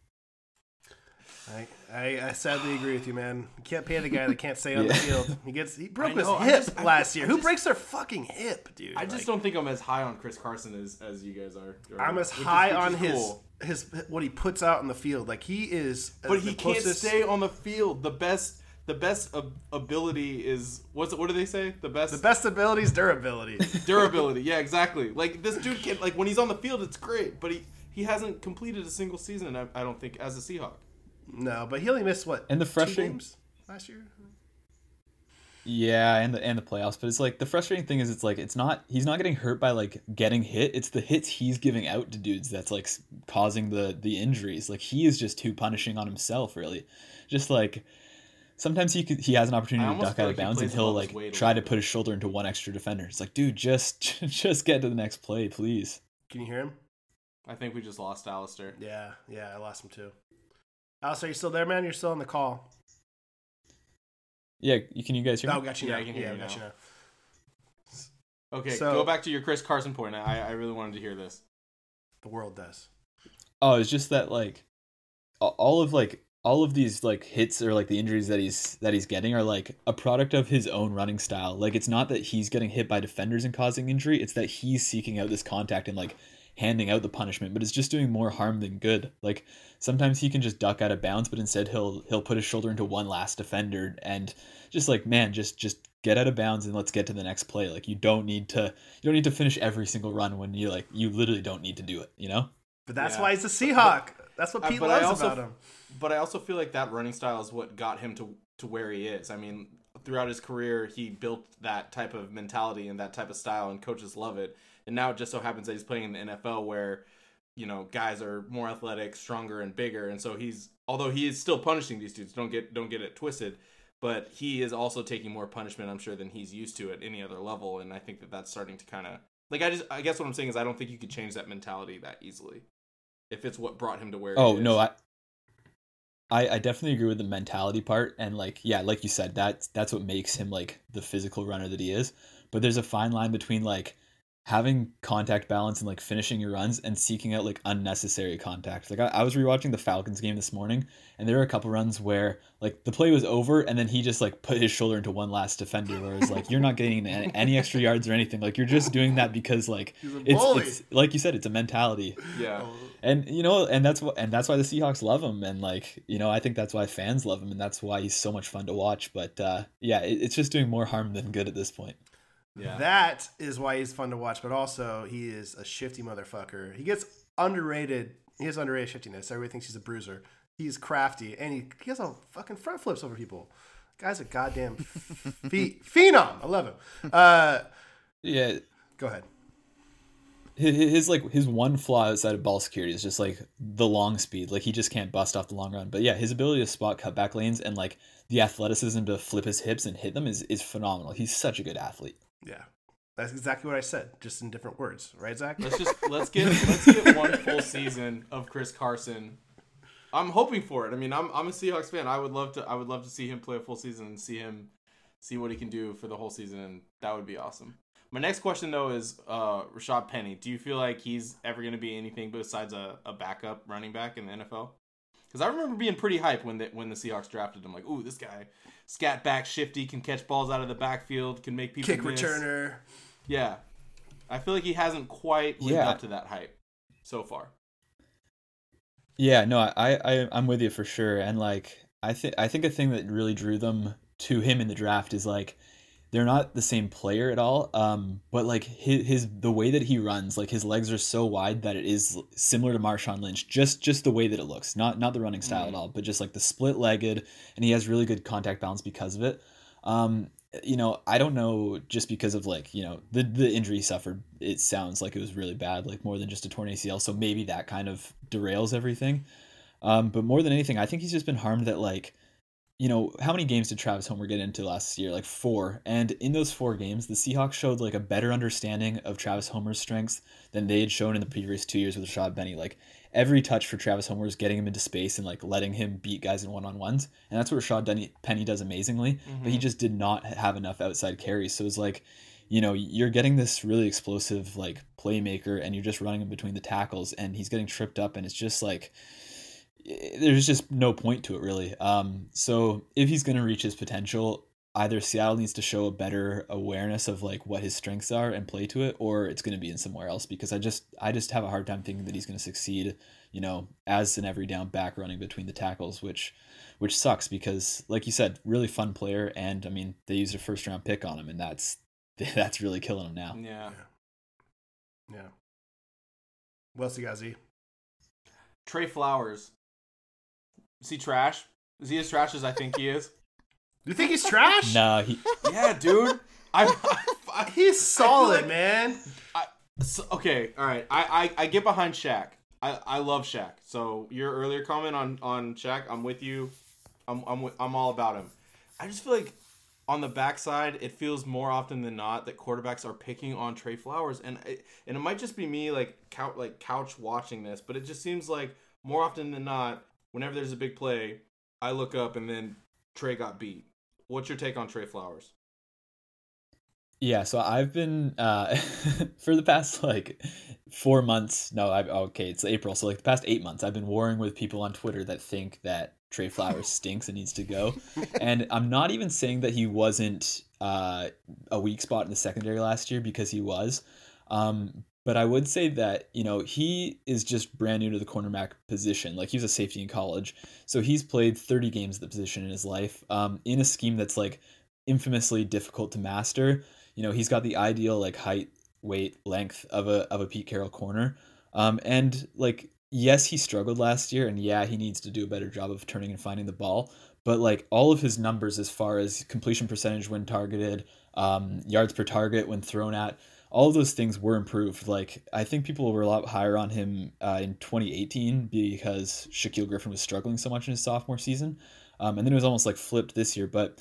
I, I, I sadly agree with you, man. You can't pay the guy that can't stay on the field. He gets he broke I know, I his hip just- I- last I year. Who just- breaks their fucking hip, dude? I just Like, don't think I'm as high on Chris Carson as as you guys are. I'm as Which high which on his cool. his what he puts out in the field. Like he is, uh, but the he can't stay on the field. The best the best ability is what's what do they say? The best The best ability is durability. durability. Yeah, exactly. Like this dude can like when he's on the field, it's great, but he he hasn't completed a single season. I, I don't think as a Seahawk. No, but he only missed what And the two frustrating- games last year. Yeah, and the and the playoffs, but it's like the frustrating thing is it's like it's not he's not getting hurt by like getting hit. It's the hits he's giving out to dudes that's like causing the the injuries. Like he is just too punishing on himself, really. Just like sometimes he could, he has an opportunity to duck out of like he bounds and he'll like try to little put his shoulder into one extra defender. It's like, dude, just just get to the next play, please. Can you hear him? I think we just lost Alistair. Yeah, yeah, I lost him too. Alistair, you still there, man? You're still on the call. Yeah, you can you guys hear Oh, me? got you Yeah, now. I can hear yeah, you got now. you now. Okay, So- go back to your Chris Carson point. I I really wanted to hear this. The world does. Oh, it's just that like all of like all of these like hits or like the injuries that he's that he's getting are like a product of his own running style. Like it's not that he's getting hit by defenders and causing injury, it's that he's seeking out this contact and like handing out the punishment, but it's just doing more harm than good. Like sometimes he can just duck out of bounds, but instead he'll he'll put his shoulder into one last defender and just like man, just just get out of bounds and let's get to the next play. Like you don't need to you don't need to finish every single run when you like you literally don't need to do it, you know? But that's Yeah. why he's a Seahawk. That's what Uh, Pete but I loves also- about him. But I also feel like that running style is what got him to to where he is. I mean, throughout his career, he built that type of mentality and that type of style, and coaches love it. And now it just so happens that he's playing in the NFL, where you know guys are more athletic, stronger, and bigger. And so he's although he is still punishing these dudes. Don't get don't get it twisted. But he is also taking more punishment, I'm sure, than he's used to at any other level. And I think that that's starting to kind of like I just I guess what I'm saying is I don't think you could change that mentality that easily if it's what brought him to where. Oh no. I, I I definitely agree with the mentality part, and like yeah, like you said, that's that's what makes him like the physical runner that he is. But there's a fine line between like having contact balance and like finishing your runs and seeking out like unnecessary contact. Like I, I was rewatching the Falcons game this morning, and there were a couple runs where like the play was over, and then he just like put his shoulder into one last defender, whereas like you're not getting any, any extra yards or anything. Like you're just doing that because like it's, it's like you said, it's a mentality yeah. And you know and that's what and that's why the Seahawks love him and like you know I think that's why fans love him and that's why he's so much fun to watch but uh yeah it, it's just doing more harm than good at this point Yeah. That is why he's fun to watch, but also he is a shifty motherfucker. He gets underrated. He has underrated shiftiness. Everybody thinks he's a bruiser. He's crafty, and he, he has a fucking front flips over people. Guy's a goddamn phe- phenom. I love him. Uh, yeah go ahead. His, his like his one flaw outside of ball security is just like the long speed like he just can't bust off the long run but yeah his ability to spot cutback lanes and like the athleticism to flip his hips and hit them is is phenomenal he's such a good athlete Yeah, That's exactly what I said, just in different words, right, Zach? Let's just let's get let's get one full season of Chris Carson. I'm hoping for it. I mean, I'm I'm a Seahawks fan. I would love to I would love to see him play a full season and see him see what he can do for the whole season, that would be awesome. My next question though is uh, Rashaad Penny. Do you feel like he's ever going to be anything besides a, a backup running back in the NFL? Because I remember being pretty hype when the when the Seahawks drafted him. Like, ooh, this guy, scat back, shifty, can catch balls out of the backfield, can make people Kick miss. returner. Yeah, I feel like he hasn't quite lived Yeah. up to that hype so far. Yeah, no, I, I I'm with you for sure. And like I think I think a thing that really drew them to him in the draft is like they're not the same player at all. Um, but like his, his the way that he runs, like his legs are so wide that it is similar to Marshawn Lynch. Just just the way that it looks, not not the running style at all, but just like the split legged, and he has really good contact balance because of it. Um, you know, I don't know just because of like, you know, the the injury he suffered, it sounds like it was really bad, like more than just a torn ACL. So maybe that kind of derails everything. Um, but more than anything, I think he's just been harmed that like, you know, how many games did Travis Homer get into last year? Like four. And in those four games, the Seahawks showed like a better understanding of Travis Homer's strengths than they had shown in the previous two years with Rashaad Penny. Like every touch for Travis Homer is getting him into space and like letting him beat guys in one on ones. And that's what Rashaad Denny, Penny does amazingly. But he mm-hmm. just did not have enough outside carries. So it's like, you know, you're getting this really explosive like playmaker and you're just running him between the tackles and he's getting tripped up and it's just like there's just no point to it really. Um, so if he's going to reach his potential, either Seattle needs to show a better awareness of like what his strengths are and play to it, or it's going to be in somewhere else. Because I just I just have a hard time thinking that he's going to succeed, you know, as an every down back running between the tackles, which which sucks because like you said, really fun player, and I mean they used a first round pick on him, and that's that's really killing him now. Yeah. Yeah. What else you got, Trey Flowers. Is he trash? Is he as trash as I think he is? You think he's trash? Nah, he yeah, dude. I'm. I, He's solid, like- man. So, okay, all right. I, I I get behind Shaq. I, I love Shaq. So your earlier comment on on Shaq, I'm with you. I'm I'm with, I'm all about him. I just feel like on the backside, it feels more often than not that quarterbacks are picking on Trey Flowers, and it, and it might just be me like couch like couch watching this, but it just seems like more often than not, whenever there's a big play, I look up and then Trey got beat. What's your take on Trey Flowers? Yeah, so I've been uh for the past like four months. No, I okay, it's April, so like the past eight months, I've been warring with people on Twitter that think that Trey Flowers stinks and needs to go. And I'm not even saying that he wasn't uh a weak spot in the secondary last year because he was. Um, but I would say that, you know, he is just brand new to the cornerback position. Like he was a safety in college. So he's played 30 games at the position in his life, um, in a scheme that's like infamously difficult to master you know he's got the ideal like height weight length of a of a Pete Carroll corner um and like yes he struggled last year and yeah he needs to do a better job of turning and finding the ball but like all of his numbers as far as completion percentage when targeted um yards per target when thrown at all of those things were improved like I think people were a lot higher on him uh, in 2018 because Shaquill Griffin was struggling so much in his sophomore season um, and then it was almost like flipped this year but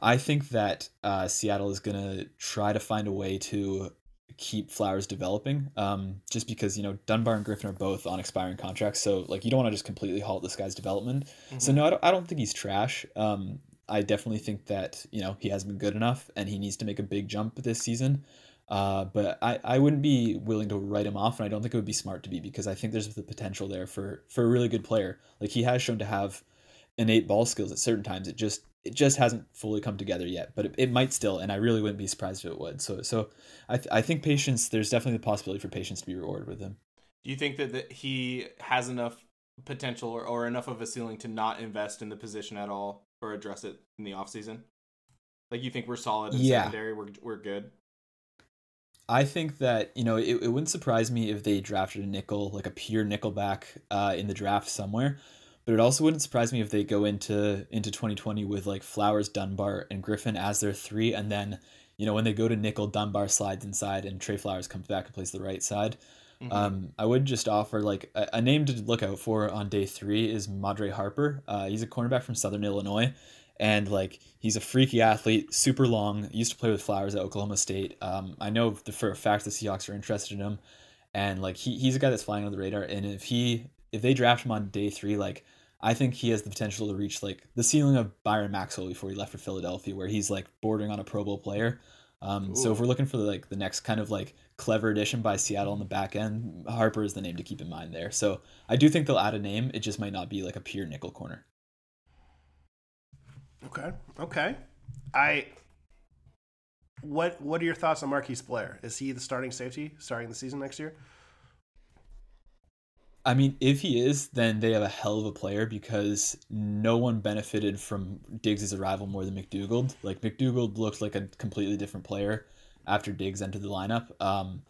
I think that uh, Seattle is going to try to find a way to keep Flowers developing. Um, just because you know Dunbar and Griffin are both on expiring contracts, so like you don't want to just completely halt this guy's development. So no, I don't, I don't think he's trash. Um, I definitely think that you know he hasn't been good enough, and he needs to make a big jump this season. Uh, but I, I wouldn't be willing to write him off, and I don't think it would be smart to be because I think there's the potential there for for a really good player. Like he has shown to have innate ball skills at certain times. It just it just hasn't fully come together yet, but it, it might still, and I really wouldn't be surprised if it would. So so I th- I think patience. There's definitely the possibility for patience to be rewarded with him. Do you think that, that he has enough potential or, or enough of a ceiling to not invest in the position at all or address it in the offseason? Like you think we're solid in Yeah. secondary, we're we're good. I think that you know it, it wouldn't surprise me if they drafted a nickel, like a pure nickelback, uh, in the draft somewhere. But it also wouldn't surprise me if they go into into 2020 with like Flowers, Dunbar, and Griffin as their three, and then you know when they go to nickel, Dunbar slides inside, and Trey Flowers comes back and plays the right side. Mhm. Um, I would just offer like a, a name to look out for on day three is Madre Harper. Uh, he's a cornerback from Southern Illinois, and like he's a freaky athlete, super long. Used to play with Flowers at Oklahoma State. Um, I know for a fact the Seahawks are interested in him, and like he, he's a guy that's flying on the radar. And if he if they draft him on day three, like I think he has the potential to reach like the ceiling of Byron Maxwell before he left for Philadelphia, where he's like bordering on a Pro Bowl player. Um, so if we're looking for like the next kind of like clever addition by Seattle on the back end, Harper is the name to keep in mind there. So I do think they'll add a name. It just might not be like a pure nickel corner. Okay. Okay. I. What What are your thoughts on Marquise Blair? Is he the starting safety starting the season next year? I mean, if he is, then they have a hell of a player because no one benefited from Diggs' arrival more than McDougald. Like McDougald looked like a completely different player after Diggs entered the lineup. Um,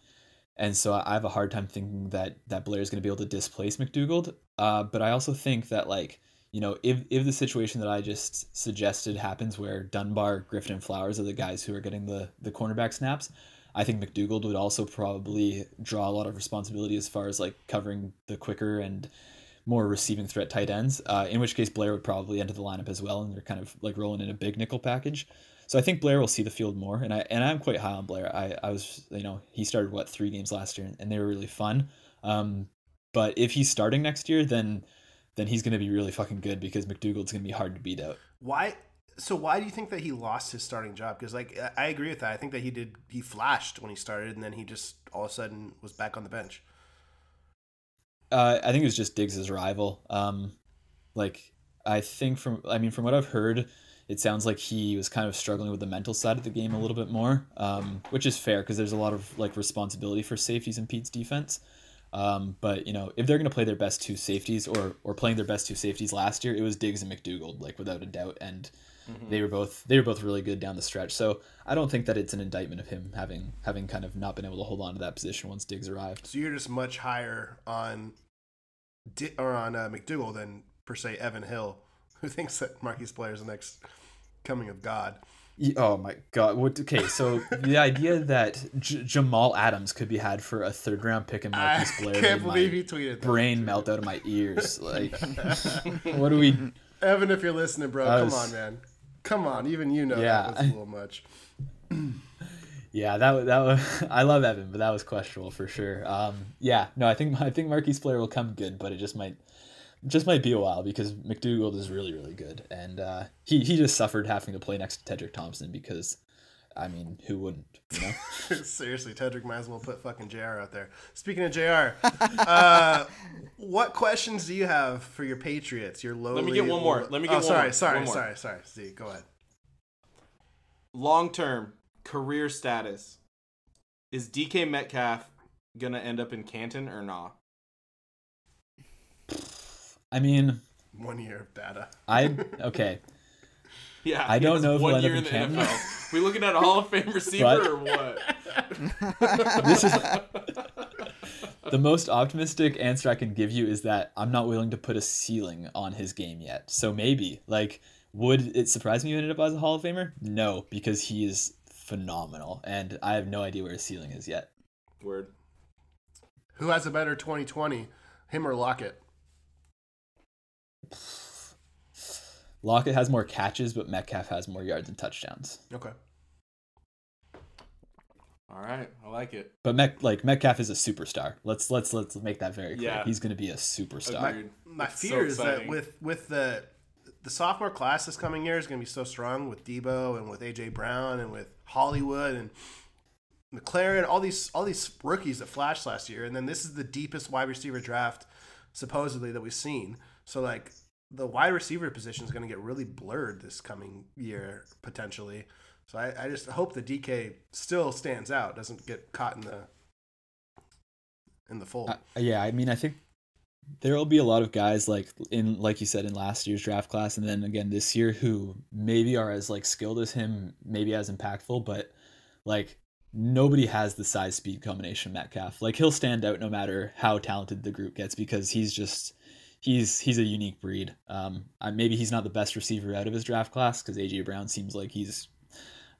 and so I have a hard time thinking that that Blair is going to be able to displace McDougald. Uh, but I also think that like you know if if the situation that I just suggested happens where Dunbar, Griffin, and Flowers are the guys who are getting the the cornerback snaps, I think McDougald would also probably draw a lot of responsibility as far as like covering the quicker and more receiving threat tight ends. Uh, in which case Blair would probably enter the lineup as well, and they're kind of like rolling in a big nickel package. So I think Blair will see the field more, and I and I'm quite high on Blair. I, I was you know he started what three games last year, and they were really fun. Um, but if he's starting next year, then then he's going to be really fucking good because McDougald's going to be hard to beat out. Why? So why do you think that he lost his starting job? Because like I agree with that. I think that he did. He flashed when he started, and then he just all of a sudden was back on the bench. Uh, I think it was just Diggs' rival. Um, like I think from I mean from what I've heard, it sounds like he was kind of struggling with the mental side of the game a little bit more, um, which is fair because there's a lot of like responsibility for safeties in Pete's defense. Um, but you know, if they're going to play their best two safeties or or playing their best two safeties last year, it was Diggs and McDougald, like without a doubt, and mm-hmm. they were both they were both really good down the stretch. So I don't think that it's an indictment of him having having kind of not been able to hold on to that position once Diggs arrived. So you're just much higher on or on uh, McDougald than per se Evan Hill, who thinks that Marquise Blair is the next coming of God. Oh my god! What? Okay, so the idea that J- Jamal Adams could be had for a third round pick in Marcus Blair, I can't believe he tweeted. Brain melt out of my ears. Like, what do we? Evan, if you're listening, bro, was... come on, man, come on. Even you know yeah. that was a little much. yeah, that that was. I love Evan, but that was questionable for sure. Um, yeah, no, I think I think Marquise Blair will come good, but it just might just might be a while because McDougald is really really good, and uh, he he just suffered having to play next to Tedric Thompson because, I mean, who wouldn't? You know. Seriously, Tedric might as well put fucking Jr. out there. Speaking of Jr., uh, what questions do you have for your Patriots? Your lowly. Let me get one more. Let me get oh, one sorry, more. sorry, one more. sorry, sorry. Z, go ahead. Long term career status is DK Metcalf gonna end up in Canton or not? I mean, one year of data. I okay. Yeah, I don't know if one we'll year in the Canton. NFL. we looking at a Hall of Fame receiver but, or what? this is the most optimistic answer I can give you is that I'm not willing to put a ceiling on his game yet. So maybe, like, would it surprise me if he ended up as a Hall of Famer? No, because he is phenomenal, and I have no idea where his ceiling is yet. Word. Who has a better 2020, him or Lockett? Lockett has more catches, but Metcalf has more yards and touchdowns. Okay. All right, I like it. But Met, like Metcalf is a superstar. Let's let's let's make that very clear. Yeah. He's going to be a superstar. My, my fear so is that with with the the sophomore class this coming year is going to be so strong with Deebo and with AJ Brown and with Hollywood and McLaurin, all these all these rookies that flashed last year, and then this is the deepest wide receiver draft supposedly that we've seen. So like the wide receiver position is going to get really blurred this coming year potentially. So I, I just hope the DK still stands out, doesn't get caught in the in the fold. Uh, yeah, I mean, I think there will be a lot of guys like in like you said in last year's draft class, and then again this year who maybe are as like skilled as him, maybe as impactful, but like nobody has the size speed combination Metcalf. Like he'll stand out no matter how talented the group gets because he's just he's he's a unique breed. Um, maybe he's not the best receiver out of his draft class because AJ Brown seems like he's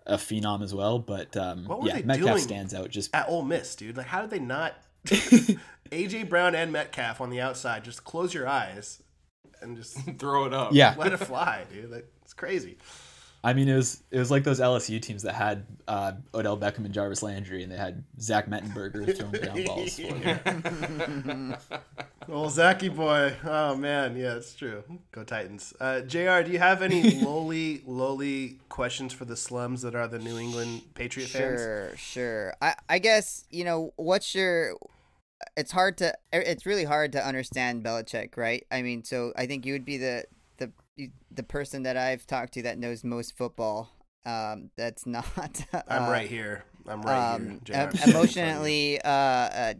a phenom as well. But um, yeah, Metcalf stands out just at Ole Miss, dude. Like, how did they not AJ Brown and Metcalf on the outside? Just close your eyes and just Throw it up. Yeah, let it fly, dude. That- It's crazy. I mean, it was it was like those LSU teams that had uh, Odell Beckham and Jarvis Landry, and they had Zach Mettenberger throwing ground balls for them. Well, Zachy boy. Oh man, yeah, it's true. Go Titans. Uh, Jr. Do you have any lowly, lowly questions for the slums that are the New England Patriot fans? Sure, sure. I I guess you know what's your. It's hard to. It's really hard to understand Belichick, right? I mean, so I think you would be the the the person that I've talked to that knows most football. Um, that's not. I'm uh, right here. I'm right um, here. em- emotionally uh, uh,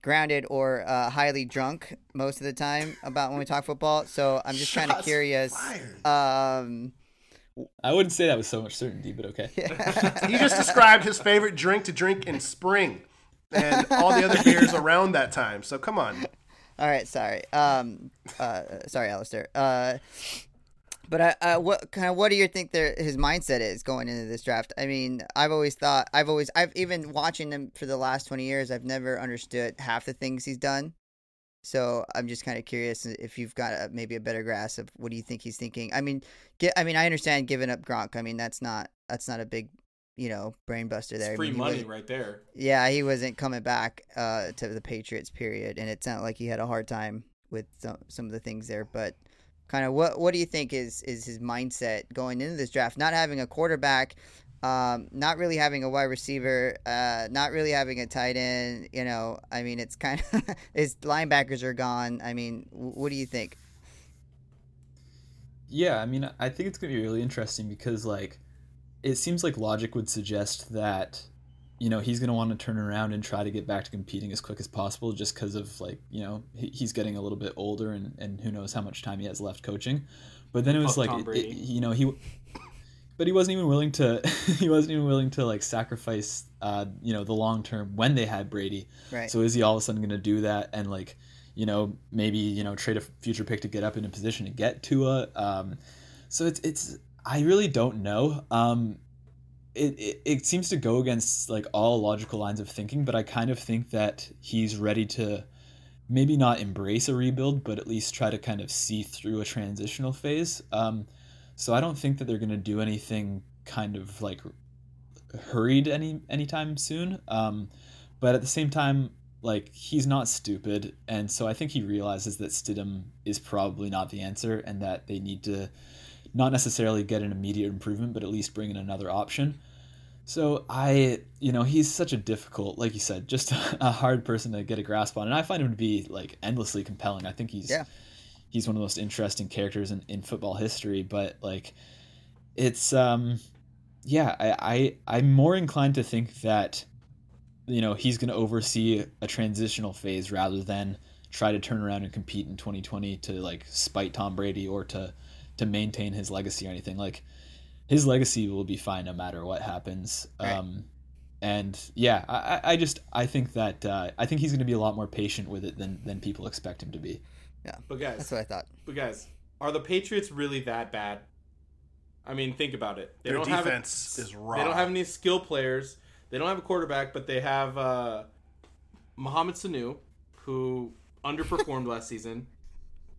grounded or uh, highly drunk most of the time about when we talk football. So I'm just kind of curious. Um, I wouldn't say that with so much certainty, but okay. He just described his favorite drink to drink in spring, and all the other beers around that time. So come on. All right, sorry. Um, uh, sorry, Alistair. Uh, but I, uh, what kind of what do you think their his mindset is going into this draft? I mean, I've always thought, I've always, I've even watching him for the last twenty years, I've never understood half the things he's done. So I'm just kind of curious if you've got a, maybe a better grasp of what do you think he's thinking. I mean, get, I mean, I understand giving up Gronk. I mean, that's not that's not a big, you know, brain buster there. It's I free mean, money right there. yeah, he wasn't coming back uh, to the Patriots. Period, and it sounded like he had a hard time with some, some of the things there. But kind of what what do you think is is his mindset going into this draft? Not having a quarterback, um, not really having a wide receiver, uh, not really having a tight end. You know, I mean, it's kind of his linebackers are gone. I mean, what do you think? Yeah, I mean, I think it's gonna be really interesting because like, it seems like logic would suggest that, you know, he's gonna want to turn around and try to get back to competing as quick as possible, just because of like, you know, he, he's getting a little bit older and and who knows how much time he has left coaching. But then it was Fuck like, it- it- you know, he. But he wasn't even willing to. he wasn't even willing to like sacrifice, uh, you know, the long term when they had Brady. Right. So is he all of a sudden going to do that and like, you know, maybe you know trade a future pick to get up in a position to get Tua? Um, so it's it's I really don't know. Um, it, it it seems to go against like all logical lines of thinking, but I kind of think that he's ready to maybe not embrace a rebuild, but at least try to kind of see through a transitional phase. Um, so I don't think that they're going to do anything kind of like hurried any anytime soon. Um, but at the same time, like he's not stupid, and so I think he realizes that Stidham is probably not the answer, and that they need to not necessarily get an immediate improvement, but at least bring in another option. So I, you know, he's such a difficult, like you said, just a hard person to get a grasp on, and I find him to be like endlessly compelling. I think he's Yeah. he's one of the most interesting characters in, in football history, but like it's um yeah, I, I I'm more inclined to think that you know he's going to oversee a transitional phase rather than try to turn around and compete in 2020 to like spite Tom Brady or to to maintain his legacy or anything like his legacy will be fine no matter what happens Right. um and yeah I, I- I just I think that uh, I think he's going to be a lot more patient with it than than people expect him to be Yeah, But guys, That's what I thought. but guys, are the Patriots really that bad? I mean, think about it. They Their don't have defense is raw. They don't have any skill players. They don't have a quarterback, but they have uh, Mohamed Sanu, who underperformed last season.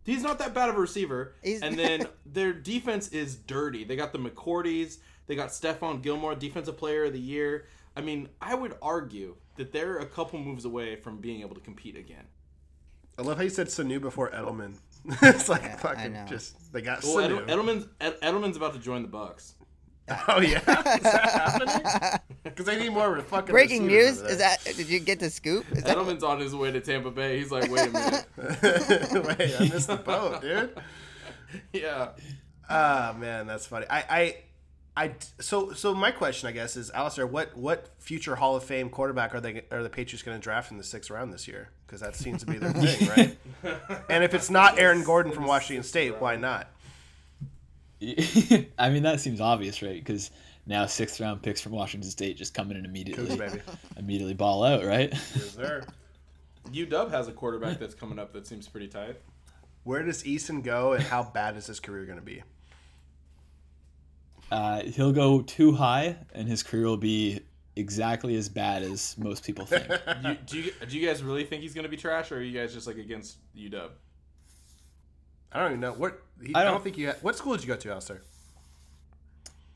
He's not that bad of a receiver. He's- And then their defense is dirty. They got the McCourties. They got Stephon Gilmore, Defensive Player of the Year. I mean, I would argue that they're a couple moves away from being able to compete again. I love how you said Sanu before Edelman. it's like Yeah, fucking just they got Well, Sanu. Edelman's Edelman's about to join the Bucs. oh yeah, is that happening? Because they need more fucking Breaking news over is that? Did you get the scoop? Is that, Edelman's on his way to Tampa Bay. He's like, wait a minute. Wait, I missed the boat, dude. yeah. Ah man, that's funny. I, I, I. So, so my question, I guess, is Alistair, what, what future Hall of Fame quarterback are they, are the Patriots going to draft in the sixth round this year? Because that seems to be their thing, right? And if it's not Aaron Gordon from Washington State, why not? I mean, that seems obvious, right? Because now sixth round picks from Washington State just come in and immediately, Cougs, baby. immediately ball out, right? Yes, sir. UW has a quarterback that's coming up that seems pretty tight. Where does Eason go, and how bad is his career going to be? Uh, he'll go too high, and his career will be exactly as bad as most people think. You, do you do you guys really think he's gonna be trash, or are you guys just like against UW? I don't even know what. He, I I, don't, don't- think you. Had, what school did you go to, Alistair?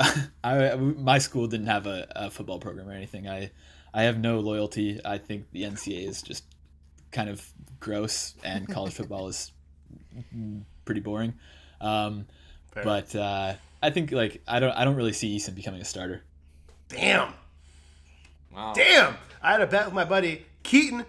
I my school didn't have a, a football program or anything. I I have no loyalty. I think the NCAA is just kind of gross, and college football is pretty boring. Um, but uh, I think like I don't I don't really see Eason becoming a starter. Damn. Wow. Damn! I had a bet with my buddy Keaton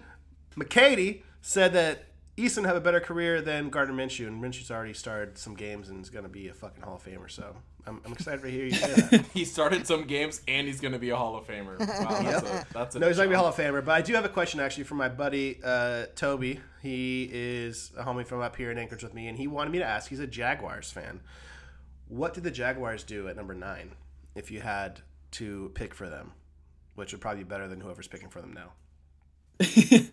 McCady said that Eason have a better career than Gardner Minshew, and Minshew's already started some games and is going to be a fucking Hall of Famer. So I'm, I'm excited to hear you say that. He started some games and he's going to be a Hall of Famer. Wow, that's a, that's a no, he's not going to be a. Hall of Famer, but I do have a question actually from my buddy uh, Toby. He is a homie from up here in Anchorage with me, and he wanted me to ask. He's a Jaguars fan. What did the Jaguars do at number nine if you had to pick for them? Which would probably be better than whoever's picking for them now.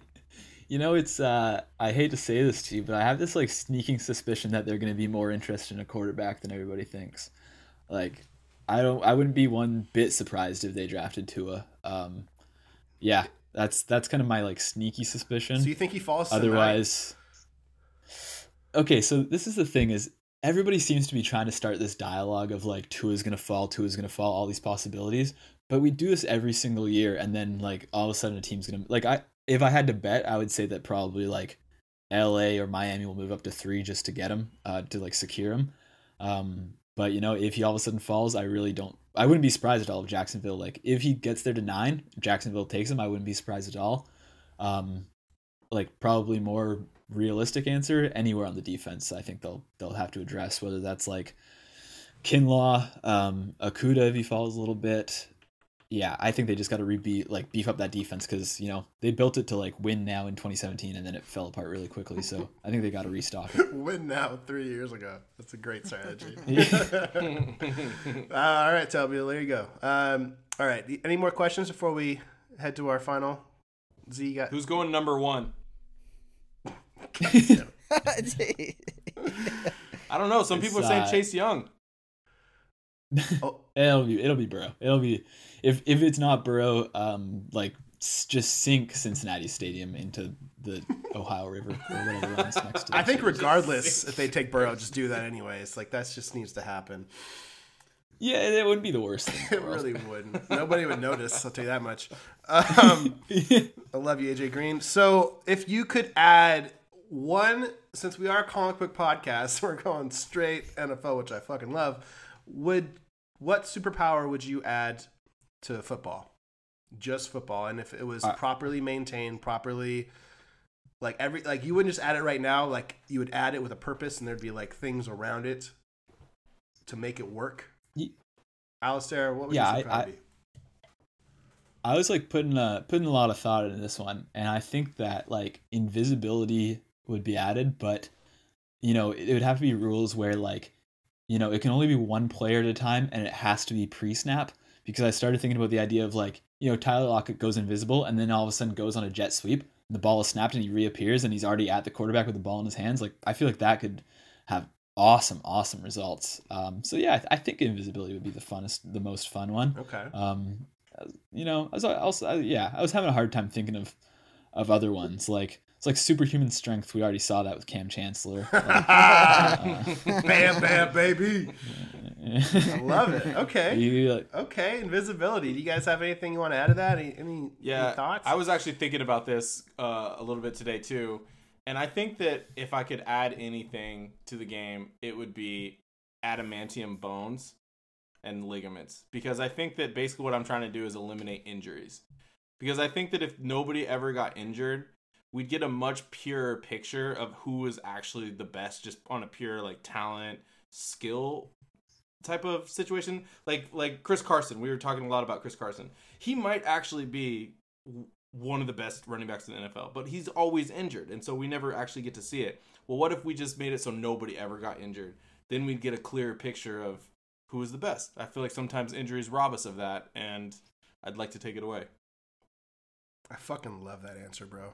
You know, it's uh, I hate to say this to you, but I have this like sneaking suspicion that they're going to be more interested in a quarterback than everybody thinks. Like, I don't, I wouldn't be one bit surprised if they drafted Tua. Um, yeah, that's that's kind of my like sneaky suspicion. So you think he falls? Otherwise, okay. So this is the thing: is everybody seems to be trying to start this dialogue of like Tua is gonna fall, Tua is gonna fall, all these possibilities. But we do this every single year, and then like all of a sudden a team's gonna like I if I had to bet, I would say that probably like L.A. or Miami will move up to three just to get him uh, to like secure him. Um, but you know, if he all of a sudden falls, I really don't. I wouldn't be surprised at all if Jacksonville like if he gets there to nine, Jacksonville takes him. I wouldn't be surprised at all. Um, like probably more realistic answer anywhere on the defense. I think they'll they'll have to address whether that's like Kinlaw, um, Okudah if he falls a little bit. Yeah, I think they just got to rebeat like beef up that defense because you know they built it to like win now in 2017 and then it fell apart really quickly. So I think they got to restock it. Win now three years ago. That's a great strategy. Uh, all right, Toby, there you go. Um, all right, any more questions before we head to our final? Z, you got Who's going number one? I don't know. Some It's, people are saying uh, Chase Young. Oh, It'll be it'll be Burrow. It'll be if if it's not Burrow, um, like s- just sink Cincinnati Stadium into the Ohio River or whatever runs next to. I think regardless if they take Burrow, just do that anyways. Like that just needs to happen. Yeah, it wouldn't be the worst It really wouldn't. Nobody would notice. I'll tell you that much. Um, I love you, AJ Green. So, if you could add one, since we are a comic book podcast, we're going straight NFL, which I fucking love. Would what superpower would you add to football? Just football, and if it was Uh, properly maintained, properly, like every like you wouldn't just add it right now. Like you would add it with a purpose, and there'd be like things around it to make it work. Ye- Alistair, what would Yeah, your superpower I- I- be? I was like putting a putting a lot of thought into this one, and I think that like invisibility would be added, but you know it would have to be rules where like you know it can only be one player at a time, and it has to be pre-snap. Because I started thinking about the idea of like you know Tyler Lockett goes invisible, and then all of a sudden goes on a jet sweep, and the ball is snapped, and he reappears, and he's already at the quarterback with the ball in his hands. Like I feel like that could have awesome, awesome results. Um, so yeah, I, th- I think invisibility would be the funnest, the most fun one Okay. um you know i was also I, yeah i was having a hard time thinking of of other ones like it's like superhuman strength we already saw that with Kam Chancellor Like, bam, bam, baby. I love it. Okay. you, like, Okay, invisibility. Do you guys have anything you want to add to that? Any, any, Yeah, any thoughts? I was actually thinking about this uh, a little bit today too, and I think that if I could add anything to the game, it would be adamantium bones and ligaments, because I think that basically what I'm trying to do is eliminate injuries. Because I think that if nobody ever got injured, we'd get a much purer picture of who is actually the best, just on a pure like talent, skill type of situation. Like like Chris Carson, we were talking a lot about Chris Carson. He might actually be one of the best running backs in the NFL, but he's always injured, and so we never actually get to see it. Well, what if we just made it so nobody ever got injured? Then we'd get a clearer picture of who is the best. I feel like sometimes injuries rob us of that, and I'd like to take it away. I fucking love that answer, bro.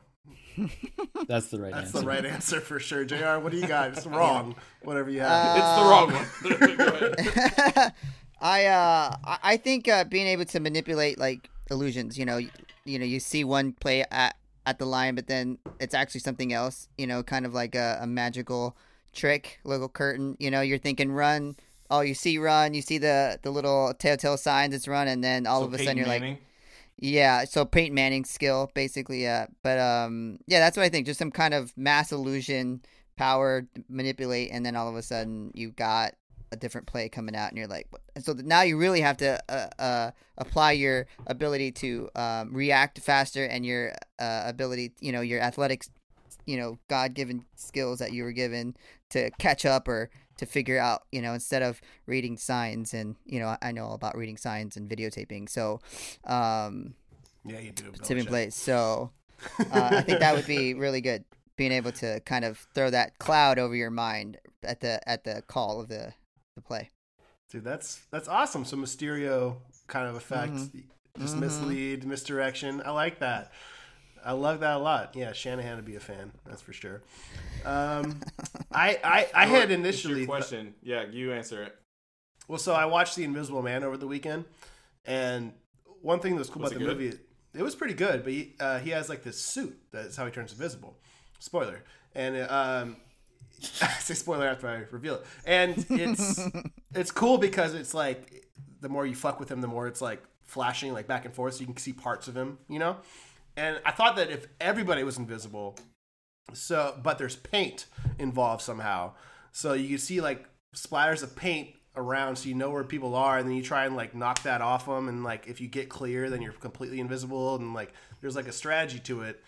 that's the right That's answer the right answer for sure. JR, what do you got? It's wrong. Whatever you have. it's the wrong one. I uh I- I think uh, being able to manipulate like illusions, you know, you, you know, you see one play at at the line, but then it's actually something else, you know, kind of like a, a magical trick, little curtain. You know, you're thinking run. Oh, you see run. You see the the little telltale signs it's run, and then all So of a Peyton sudden you're like, Manning. Yeah. So Peyton Manning's skill, basically. Yeah. But um, yeah, that's what I think. Just some kind of mass illusion, power, manipulate, and then all of a sudden you got a different play coming out, and you're like, what? So now you really have to uh, uh, apply your ability to um, react faster and your uh, ability, you know, your athletics, you know, God given skills that you were given to catch up or to figure out, you know, instead of reading signs and you know, I know all about reading signs and videotaping, so um, Yeah, you do. tipping plays. So uh, I think that would be really good, being able to kind of throw that cloud over your mind at the at the call of the the play. Dude, that's that's awesome. So Mysterio kind of effect, just Mhm. mislead, misdirection. I like that. I love that a lot. Yeah, Shanahan would be a fan. That's for sure. Um, I I, I had initially question. Yeah, you answer it. well, so I watched The Invisible Man over the weekend, and one thing that was cool Was about the good? movie, it was pretty good. But he, uh, he has like this suit. That's how he turns invisible. Spoiler. And um, I say spoiler after I reveal it. And it's it's cool because it's like the more you fuck with him, the more it's like flashing like back and forth, so you can see parts of him. You know. And I thought that if everybody was invisible, so but there's paint involved somehow, so you can see like splatters of paint around, so you know where people are, and then you try and like knock that off them, and like if you get clear, then you're completely invisible, and like there's like a strategy to it.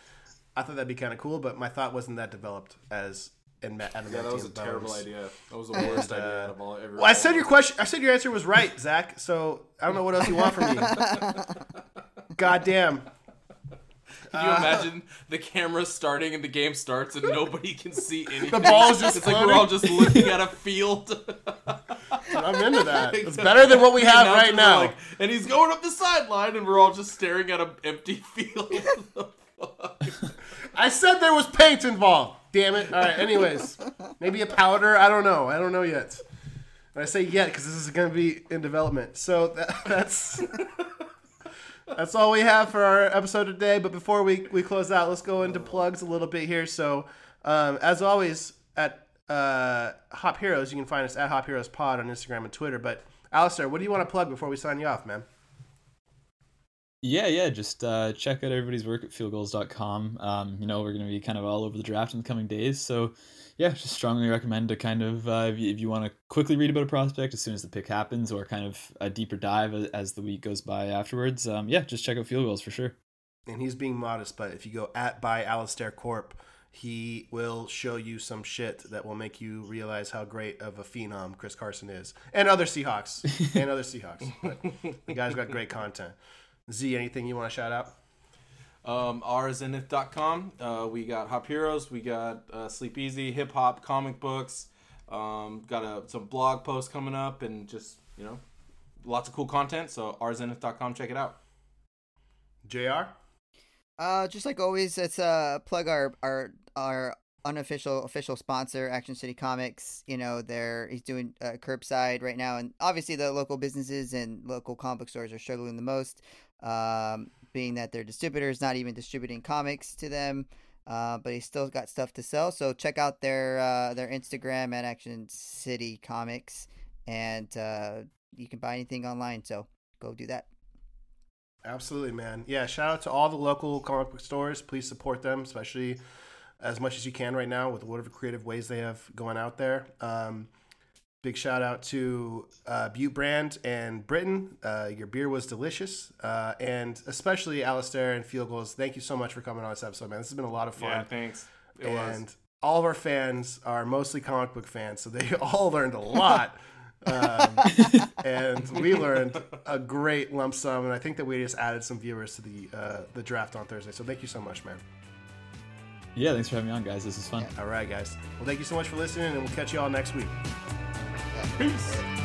I thought that'd be kind of cool, but my thought wasn't that developed as in Ma- Yeah, that was a Adamantium terrible Bones. idea. That was the worst idea uh, out of all. Every, Well, I said your question. I said your answer was right, Zach. So I don't know what else you want from me. God damn. Can you uh, imagine the camera starting and the game starts and nobody can see anything? The ball's just It's like we're all just looking at a field. I'm into that. It's better than what we have right now. like- and he's going up the sideline, and we're all just staring at an empty field. What the fuck? I said there was paint involved. Damn it. All right. Anyways, maybe a powder. I don't know. I don't know yet. And I say yet because this is going to be in development. So that, that's that's all we have for our episode today. But before we, we close out, let's go into plugs a little bit here. So, um, as always, at uh, Hop Heroes, you can find us at Hop Heroes Pod on Instagram and Twitter. But Alistair, what do you want to plug before we sign you off, man? Yeah, yeah. Just uh, check out everybody's work at fieldgulls.com. Um, you know, we're going to be kind of all over the draft in the coming days. So, yeah, just strongly recommend to kind of, uh, if you, if you want to quickly read about a prospect as soon as the pick happens or kind of a deeper dive as the week goes by afterwards, um, yeah, just check out Field Gulls for sure. and he's being modest, but if you go at by Alistair Corp, he will show you some shit that will make you realize how great of a phenom Chris Carson is, and other Seahawks, and other Seahawks. But the guy's got great content. Z, anything you want to shout out? Um, rzenith.com. Uh, we got Hop Heroes. We got uh, Sleep Easy, hip hop, comic books. Um, got a, some blog posts coming up and just, you know, lots of cool content. So rzenith.com. Check it out. Jr. Uh, just like always, let's uh plug our our our unofficial official sponsor, Action City Comics. You know, they're he's doing uh, curbside right now, and obviously the local businesses and local comic book stores are struggling the most, um, being that their distributor is not even distributing comics to them. Uh, but he's still got stuff to sell, so check out their uh, their Instagram at Action City Comics, and uh, you can buy anything online. So go do that. Absolutely, man. Yeah, shout out to all the local comic book stores. Please support them, especially as much as you can right now with whatever creative ways they have going out there. Um, big shout out to uh, Butte Brand and Britain. Uh, your beer was delicious. Uh, and especially Alistair and Field Gulls. Thank you so much for coming on this episode, man. This has been a lot of fun. Yeah, thanks. It and was. all of our fans are mostly comic book fans, so they all learned a lot. um, and we learned a great lump sum, and I think that we just added some viewers to the uh, the draft on Thursday. So thank you so much, man. Yeah, thanks for having me on, guys. This is fun. All right, guys. Well, thank you so much for listening, and we'll catch you all next week. Peace.